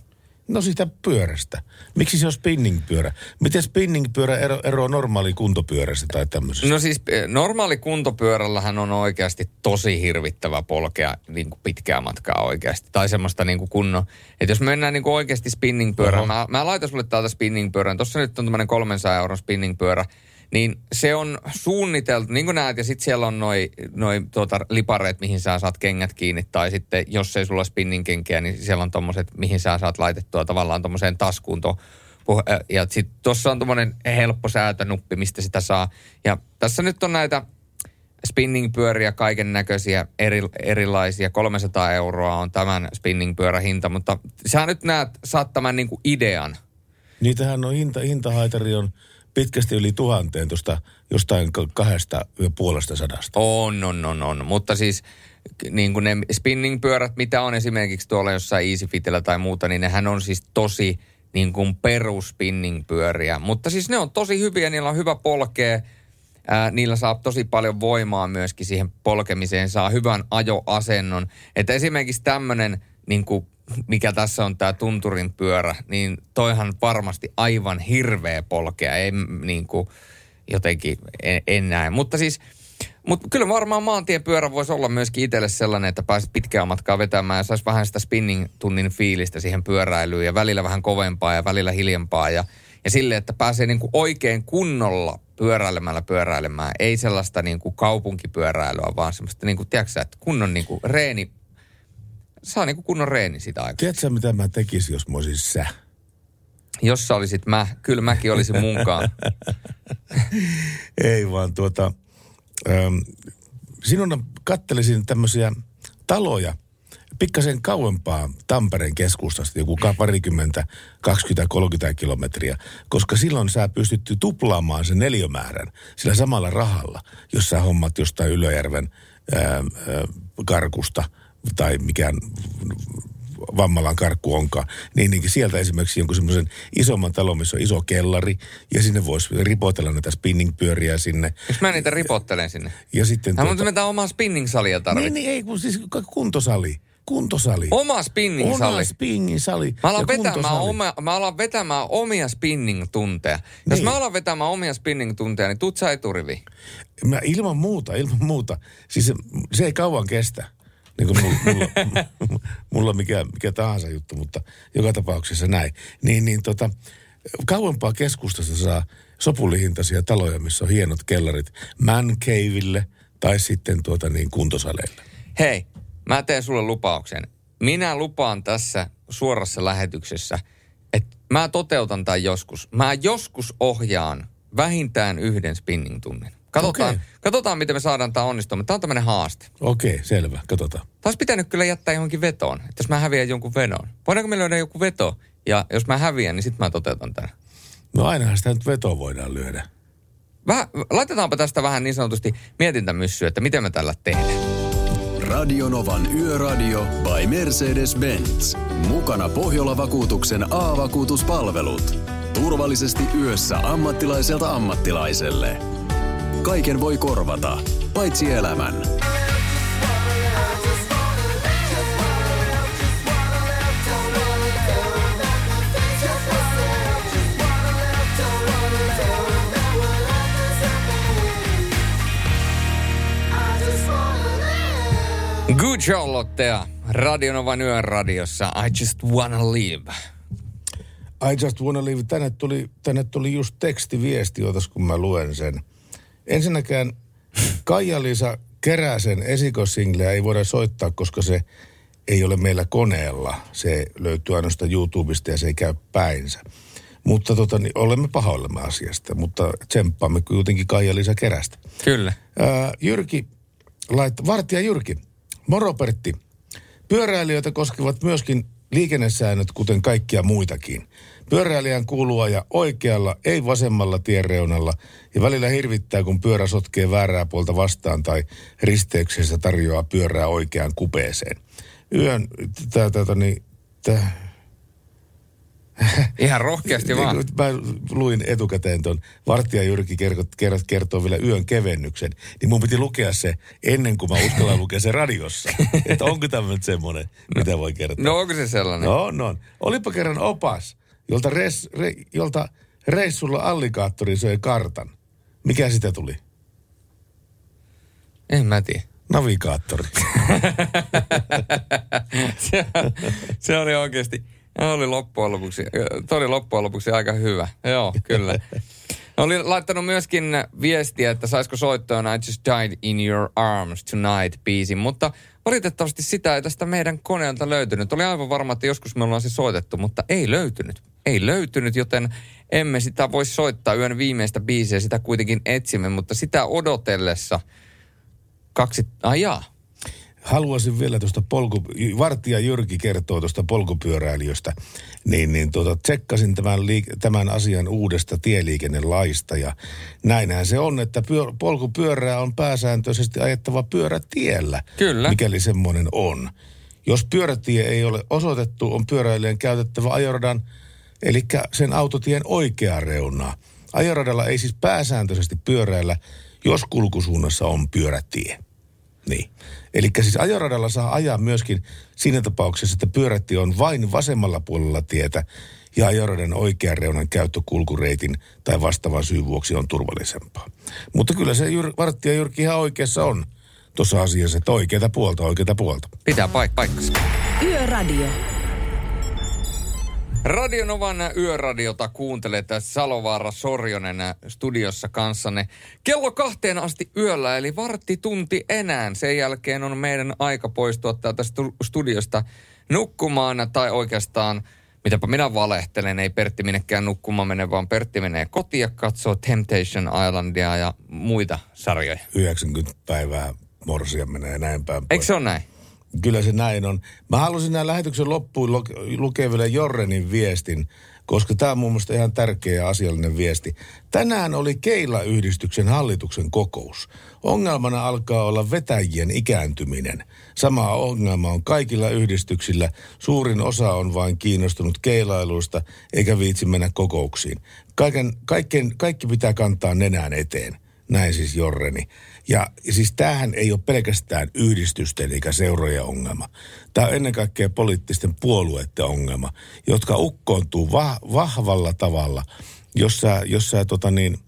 No siitä pyörästä. Miksi se on spinning-pyörä? Miten spinning-pyörä ero, eroaa normaali kuntopyörästä tai tämmöisestä? No siis eh, normaali kuntopyörällähän on oikeasti tosi hirvittävä polkea niin kuin pitkää matkaa oikeasti. Tai semmoista niin kuin kunnon. Että jos mennään niin kuin oikeasti spinningpyörään, mä, mä laitan sulle täältä spinningpyörän. Tuossa nyt on tämmöinen 300 euron spinningpyörä. Niin se on suunniteltu, niin kuin näet, ja sitten siellä on noin noi, tuota, lipareet, mihin sä saat kengät kiinni. Tai sitten, jos ei sulla spinning-kenkiä, niin siellä on tommoset, mihin sä saat laitettua tavallaan tommoseen taskuun to, ja sitten tuossa on tommonen helppo säätönuppi, mistä sitä saa. Ja tässä nyt on näitä spinning-pyöriä, kaiken näköisiä eri, erilaisia. 300 euroa on tämän spinning-pyörän hinta, mutta sä nyt näet, saat tämän niinku idean. Niitähän on hinta, hintahaitari on pitkästi yli tuhanteen tuosta jostain ka- kahdesta ja puolesta sadasta. On, on, on, on. Mutta siis niin kuin ne spinning-pyörät, mitä on esimerkiksi tuolla jossain EasyFitillä tai muuta, niin nehän on siis tosi niin kuin perus spinning-pyöriä. Mutta siis ne on tosi hyviä, niillä on hyvä polkea. Ää, niillä saa tosi paljon voimaa myöskin siihen polkemiseen, saa hyvän ajoasennon. Että esimerkiksi tämmöinen, niin kuin, mikä tässä on tämä tunturin pyörä, niin toihan varmasti aivan hirveä polkea. M- niin kuin, jotenkin en, en näe. Mutta siis, mutta kyllä varmaan maantiepyörä voisi olla myöskin itselle sellainen, että pääsit pitkää matkaa vetämään ja saisi vähän sitä spinning-tunnin fiilistä siihen pyöräilyyn ja välillä vähän kovempaa ja välillä hiljempaa ja, ja sille, että pääsee niinku oikein kunnolla pyöräilemällä pyöräilemään. Ei sellaista niinku kaupunkipyöräilyä, vaan semmoista, niinku, tiedätkö sä, että kunnon niinku reeni, saa niinku kunnon reeni sitä aikaa. Tiedätkö mitä mä tekisin, jos mä olisin sä? Jos sä olisit mä, kyllä mäkin olisin munkaan. Ei vaan tuota, ähm, sinun kattelisin tämmöisiä taloja pikkasen kauempaa Tampereen keskustasta, joku parikymmentä, 20, 30 kilometriä, koska silloin sä pystyt tuplaamaan sen neliömäärän sillä samalla rahalla, jos sä hommat jostain Ylöjärven ää, ää, karkusta tai mikään Vammalan karkku onkaan, niin, niin sieltä esimerkiksi jonkun semmoisen isomman talon, missä on iso kellari, ja sinne voisi ripotella näitä spinning-pyöriä sinne. Jos mä niitä ripottelen sinne. Ja sitten... Hän tuota... mutta omaa spinning-salia tarvitse. Niin, niin, ei, kun siis kuntosali kuntosali. Oma spinning-sali. Oma spinning-sali. Mä alan, vetämään oma, mä alan vetämään omia spinning-tunteja. Niin. Jos mä alan vetämään omia spinning-tunteja, niin tuut sä eturivi. Mä ilman muuta, ilman muuta. Siis se, se ei kauan kestä. Niin kuin mulla, mulla, mulla mikä, mikä tahansa juttu, mutta joka tapauksessa näin. Niin, niin tota, kauempaa keskustasta saa sopulihintaisia taloja, missä on hienot kellarit man caveille tai sitten tuota niin kuntosaleille. Hei, Mä teen sulle lupauksen. Minä lupaan tässä suorassa lähetyksessä, että mä toteutan tämän joskus. Mä joskus ohjaan vähintään yhden spinning-tunnin. Katsotaan, okay. katsotaan, miten me saadaan tämä onnistumaan. Tämä on tämmöinen haaste. Okei, okay, selvä. Katsotaan. Taas pitänyt kyllä jättää johonkin vetoon. Että jos mä häviän jonkun vedon. Voidaanko me löydä joku veto? Ja jos mä häviän, niin sitten mä toteutan tämän. No ainahan sitä nyt vetoa voidaan lyödä. Väh, laitetaanpa tästä vähän niin sanotusti mietintämyssyä, että miten me tällä tehdään. Radionovan Yöradio by Mercedes-Benz. Mukana Pohjola-vakuutuksen A-vakuutuspalvelut. Turvallisesti yössä ammattilaiselta ammattilaiselle. Kaiken voi korvata, paitsi elämän. Good Charlotte Radionovan yön radiossa. I just wanna live. I just wanna live. Tänne tuli, tänne tuli just tekstiviesti, otas kun mä luen sen. Ensinnäkään Kaija-Liisa Keräsen esikosingleä ei voida soittaa, koska se ei ole meillä koneella. Se löytyy ainoastaan YouTubesta ja se ei käy päinsä. Mutta tota, niin olemme pahoillemme asiasta, mutta tsemppaamme kuitenkin Kaija-Liisa Kerästä. Kyllä. Ää, Jyrki, lait, Vartija Jyrki Moro Pertti. Pyöräilijöitä koskevat myöskin liikennesäännöt, kuten kaikkia muitakin. Pyöräilijän kuuluu ajaa oikealla, ei vasemmalla tiereunalla, ja välillä hirvittää, kun pyörä sotkee väärää puolta vastaan tai risteyksessä tarjoaa pyörää oikeaan kupeeseen. Yön, tätä, niin, tää, Ihan rohkeasti vaan. Mä luin etukäteen tuon Vartija Jyrki kertoo, kertoo vielä yön kevennyksen, niin mun piti lukea se ennen kuin mä uskallan lukea se radiossa. että onko tämä nyt semmoinen, no, mitä voi kertoa. No onko se sellainen? No, no. Olipa kerran opas, jolta, res, re, jolta reissulla allikaattori söi kartan. Mikä sitä tuli? En mä tiedä. Navigaattori. se, se oli oikeasti oli loppujen lopuksi, oli loppujen lopuksi aika hyvä. Joo, kyllä. Oli laittanut myöskin viestiä, että saisiko soittoon I Just Died in Your Arms Tonight biisin, mutta valitettavasti sitä ei tästä meidän koneelta löytynyt. Oli aivan varma, että joskus me ollaan se soitettu, mutta ei löytynyt. Ei löytynyt, joten emme sitä voi soittaa yön viimeistä biisiä, sitä kuitenkin etsimme, mutta sitä odotellessa kaksi, ajaa, haluaisin vielä tuosta polku, Vartija Jyrki kertoo tuosta polkupyöräilijöstä, niin, niin tuota, tsekkasin tämän, liik- tämän asian uudesta tieliikennelaista ja näinhän se on, että pyö, polkupyörää on pääsääntöisesti ajettava pyörätiellä, Kyllä. mikäli semmoinen on. Jos pyörätie ei ole osoitettu, on pyöräilijän käytettävä ajoradan, eli sen autotien oikea reunaa. Ajoradalla ei siis pääsääntöisesti pyöräillä, jos kulkusuunnassa on pyörätie. Niin. Eli siis ajoradalla saa ajaa myöskin siinä tapauksessa, että pyörätti on vain vasemmalla puolella tietä ja ajoradan oikean reunan käyttö kulkureitin tai vastaavan syyn vuoksi on turvallisempaa. Mutta kyllä se Jyr, Vartti ja Jyrki ihan oikeassa on tuossa asiassa, että oikeata puolta, oikeata puolta. Pitää paik- paikkansa. Yöradio. Radionovan yöradiota kuuntelee tässä Salovaara Sorjonen studiossa kanssanne. Kello kahteen asti yöllä, eli vartti tunti enää. Sen jälkeen on meidän aika poistua täältä studiosta nukkumaan, tai oikeastaan, mitäpä minä valehtelen, ei Pertti minnekään nukkumaan mene, vaan Pertti menee kotiin ja katsoo Temptation Islandia ja muita sarjoja. 90 päivää morsia menee näin päin. Eikö se ole näin? Kyllä se näin on. Mä halusin näin lähetyksen loppuun lu- lukea vielä Jorrenin viestin, koska tämä on mun mielestä ihan tärkeä ja asiallinen viesti. Tänään oli Keila-yhdistyksen hallituksen kokous. Ongelmana alkaa olla vetäjien ikääntyminen. Sama ongelma on kaikilla yhdistyksillä. Suurin osa on vain kiinnostunut keilailuista eikä viitsi mennä kokouksiin. Kaiken, kaiken, kaikki pitää kantaa nenään eteen. Näin siis Jorreni. Ja siis tämähän ei ole pelkästään yhdistysten eikä seurojen ongelma. Tämä on ennen kaikkea poliittisten puolueiden ongelma, jotka ukkoontuu va- vahvalla tavalla, jossa, jossa tota niin,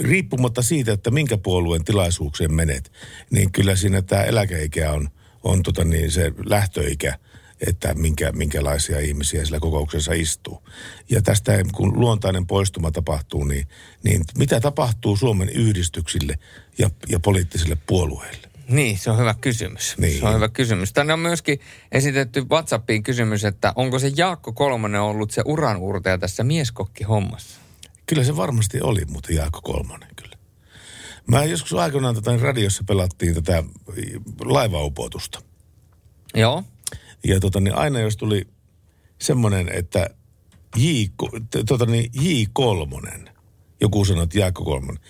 riippumatta siitä, että minkä puolueen tilaisuukseen menet, niin kyllä siinä tämä eläkeikä on, on tota niin, se lähtöikä, että minkä, minkälaisia ihmisiä sillä kokouksessa istuu. Ja tästä kun luontainen poistuma tapahtuu, niin, niin mitä tapahtuu Suomen yhdistyksille ja, ja poliittisille puolueille? Niin, se on hyvä kysymys. Niin. Se on hyvä kysymys. Tänne on myöskin esitetty WhatsAppiin kysymys, että onko se Jaakko Kolmonen ollut se uranurtaja tässä mieskokki-hommassa? Kyllä se varmasti oli, mutta Jaakko Kolmonen kyllä. Mä joskus aikoinaan tätä radiossa pelattiin tätä laivaupotusta. Joo. Ja tota, niin aina jos tuli semmoinen, että J, tota, niin J kolmonen, joku sanoi, että Jaakko kolmonen.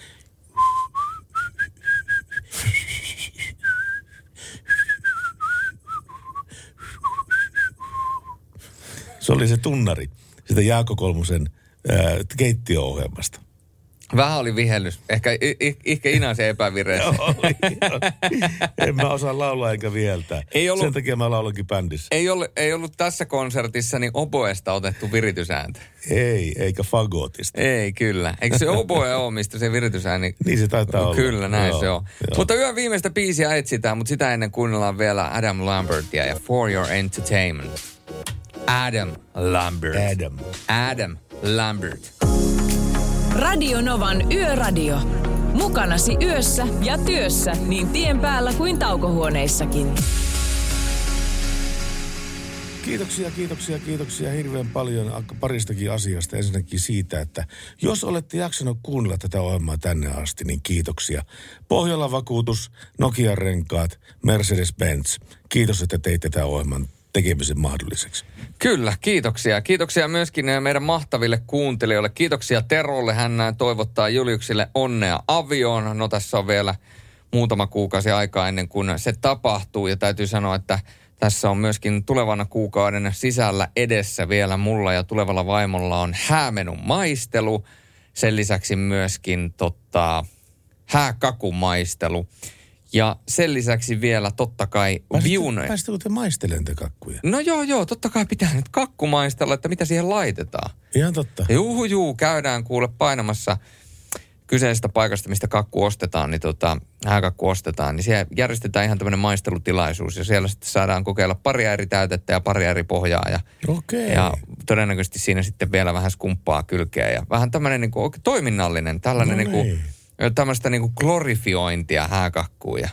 Se oli se tunnari sitä Jaakko Kolmosen keittiö-ohjelmasta. Vähän oli vihellys. Ehkä, ehkä Inasen epävireessä. Joo, en mä osaa laulaa eikä vieltää. Ei ollut- Sen takia mä laulankin bändissä. Ei ollut, ei ollut tässä konsertissa niin oboesta otettu viritysääntö. Ei, eikä fagotista. Ei, kyllä. Eikö se oboe ole, mistä se viritysääni... Niin se taitaa olla. Kyllä, näin Joo, se on. joo. Mutta yön viimeistä biisiä etsitään, mutta sitä ennen kuunnellaan vielä Adam Lambertia ja For Your Entertainment. Adam Lambert. Adam. Adam Lambert. Radio Novan Yöradio. Mukanasi yössä ja työssä niin tien päällä kuin taukohuoneissakin. Kiitoksia, kiitoksia, kiitoksia hirveän paljon paristakin asiasta. Ensinnäkin siitä, että jos olette jaksanut kuunnella tätä ohjelmaa tänne asti, niin kiitoksia. Pohjola Vakuutus, Nokian renkaat, Mercedes-Benz. Kiitos, että teitte tämän ohjelman tekemisen mahdolliseksi. Kyllä, kiitoksia. Kiitoksia myöskin eh, meidän mahtaville kuuntelijoille. Kiitoksia Terolle. Hän eh, toivottaa Juliuksille onnea avioon. No tässä on vielä muutama kuukausi aikaa ennen kuin se tapahtuu. Ja täytyy sanoa, että tässä on myöskin tulevana kuukauden sisällä edessä vielä mulla ja tulevalla vaimolla on häämenun maistelu. Sen lisäksi myöskin tota, hääkakumaistelu. Ja sen lisäksi vielä totta kai viunoja. Pääsittekö te maistelemaan te kakkuja? No joo, joo, totta kai pitää nyt kakku maistella, että mitä siihen laitetaan. Ihan totta. Juu, juu, käydään kuule painamassa kyseisestä paikasta, mistä kakku ostetaan, niin tota, hääkakku ostetaan, niin siellä järjestetään ihan tämmöinen maistelutilaisuus ja siellä sitten saadaan kokeilla paria eri täytettä ja paria eri pohjaa ja, Okei. ja todennäköisesti siinä sitten vielä vähän skumppaa kylkeä ja vähän tämmöinen niin kuin, toiminnallinen, tällainen No niin kuin, tämmöistä niin kuin glorifiointia hääkakkuun ja,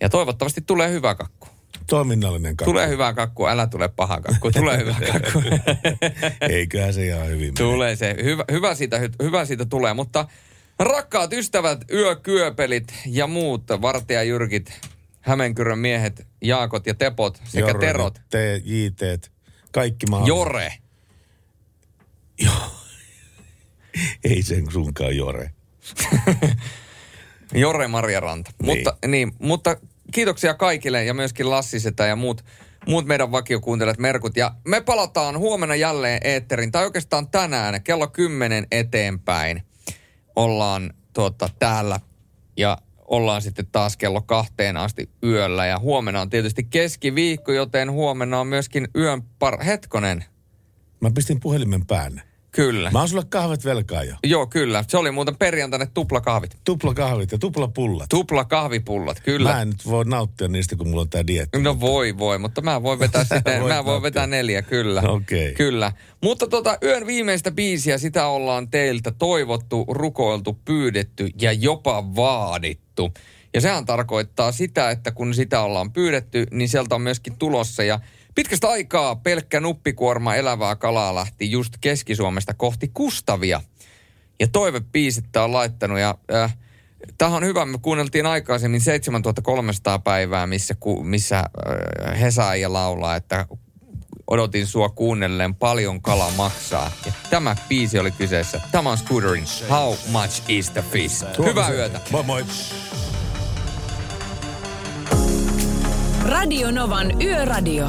ja toivottavasti tulee hyvä kakku. Toiminnallinen kakku. Tulee hyvä kakku, älä tule paha kakku, tulee hyvä kakku. Eiköhän se ihan hyvin mene. Tulee se, hyvä, hyvä, siitä, hy- hyvä siitä tulee, mutta rakkaat ystävät, yökyöpelit ja muut vartijajyrkit, Hämeenkyrön miehet, Jaakot ja Tepot sekä Jorrenit, Terot. Te, JT, kaikki mahdolliset. Jore. Ei sen sunkaan Jore. Jore Marjaranta. Niin. Mutta, niin, mutta kiitoksia kaikille ja myöskin Lassisetä ja muut, muut meidän vakiokuuntelijat Merkut. Ja me palataan huomenna jälleen eetterin, tai oikeastaan tänään kello 10 eteenpäin ollaan tuota, täällä ja ollaan sitten taas kello kahteen asti yöllä. Ja huomenna on tietysti keskiviikko, joten huomenna on myöskin yön par... Hetkonen. Mä pistin puhelimen päälle. Kyllä. Mä oon sulle kahvet velkaa jo. Joo, kyllä. Se oli muuten perjantaina tuplakahvit. Tupla kahvit ja tupla pullat. Tupla kahvipullat, kyllä. Mä en nyt voi nauttia niistä, kun mulla on tää dietti. No voi, voi, mutta mä voin vetää sitten, mä voin nauttia. vetää neljä, kyllä. Okei. Kyllä. Mutta tota, yön viimeistä biisiä, sitä ollaan teiltä toivottu, rukoiltu, pyydetty ja jopa vaadittu. Ja sehän tarkoittaa sitä, että kun sitä ollaan pyydetty, niin sieltä on myöskin tulossa. Ja pitkästä aikaa pelkkä nuppikuorma elävää kalaa lähti just Keski-Suomesta kohti Kustavia. Ja toivepiisit tää on laittanut ja äh, Tähän on hyvä, me kuunneltiin aikaisemmin 7300 päivää, missä, ku, missä äh, Hesa ja laulaa, että odotin sua kuunnelleen paljon kala maksaa. Ja tämä biisi oli kyseessä. Tämä on Scooterin How Much Is The Fish. Hyvää yötä. Moi moi. Radio Novan Yöradio.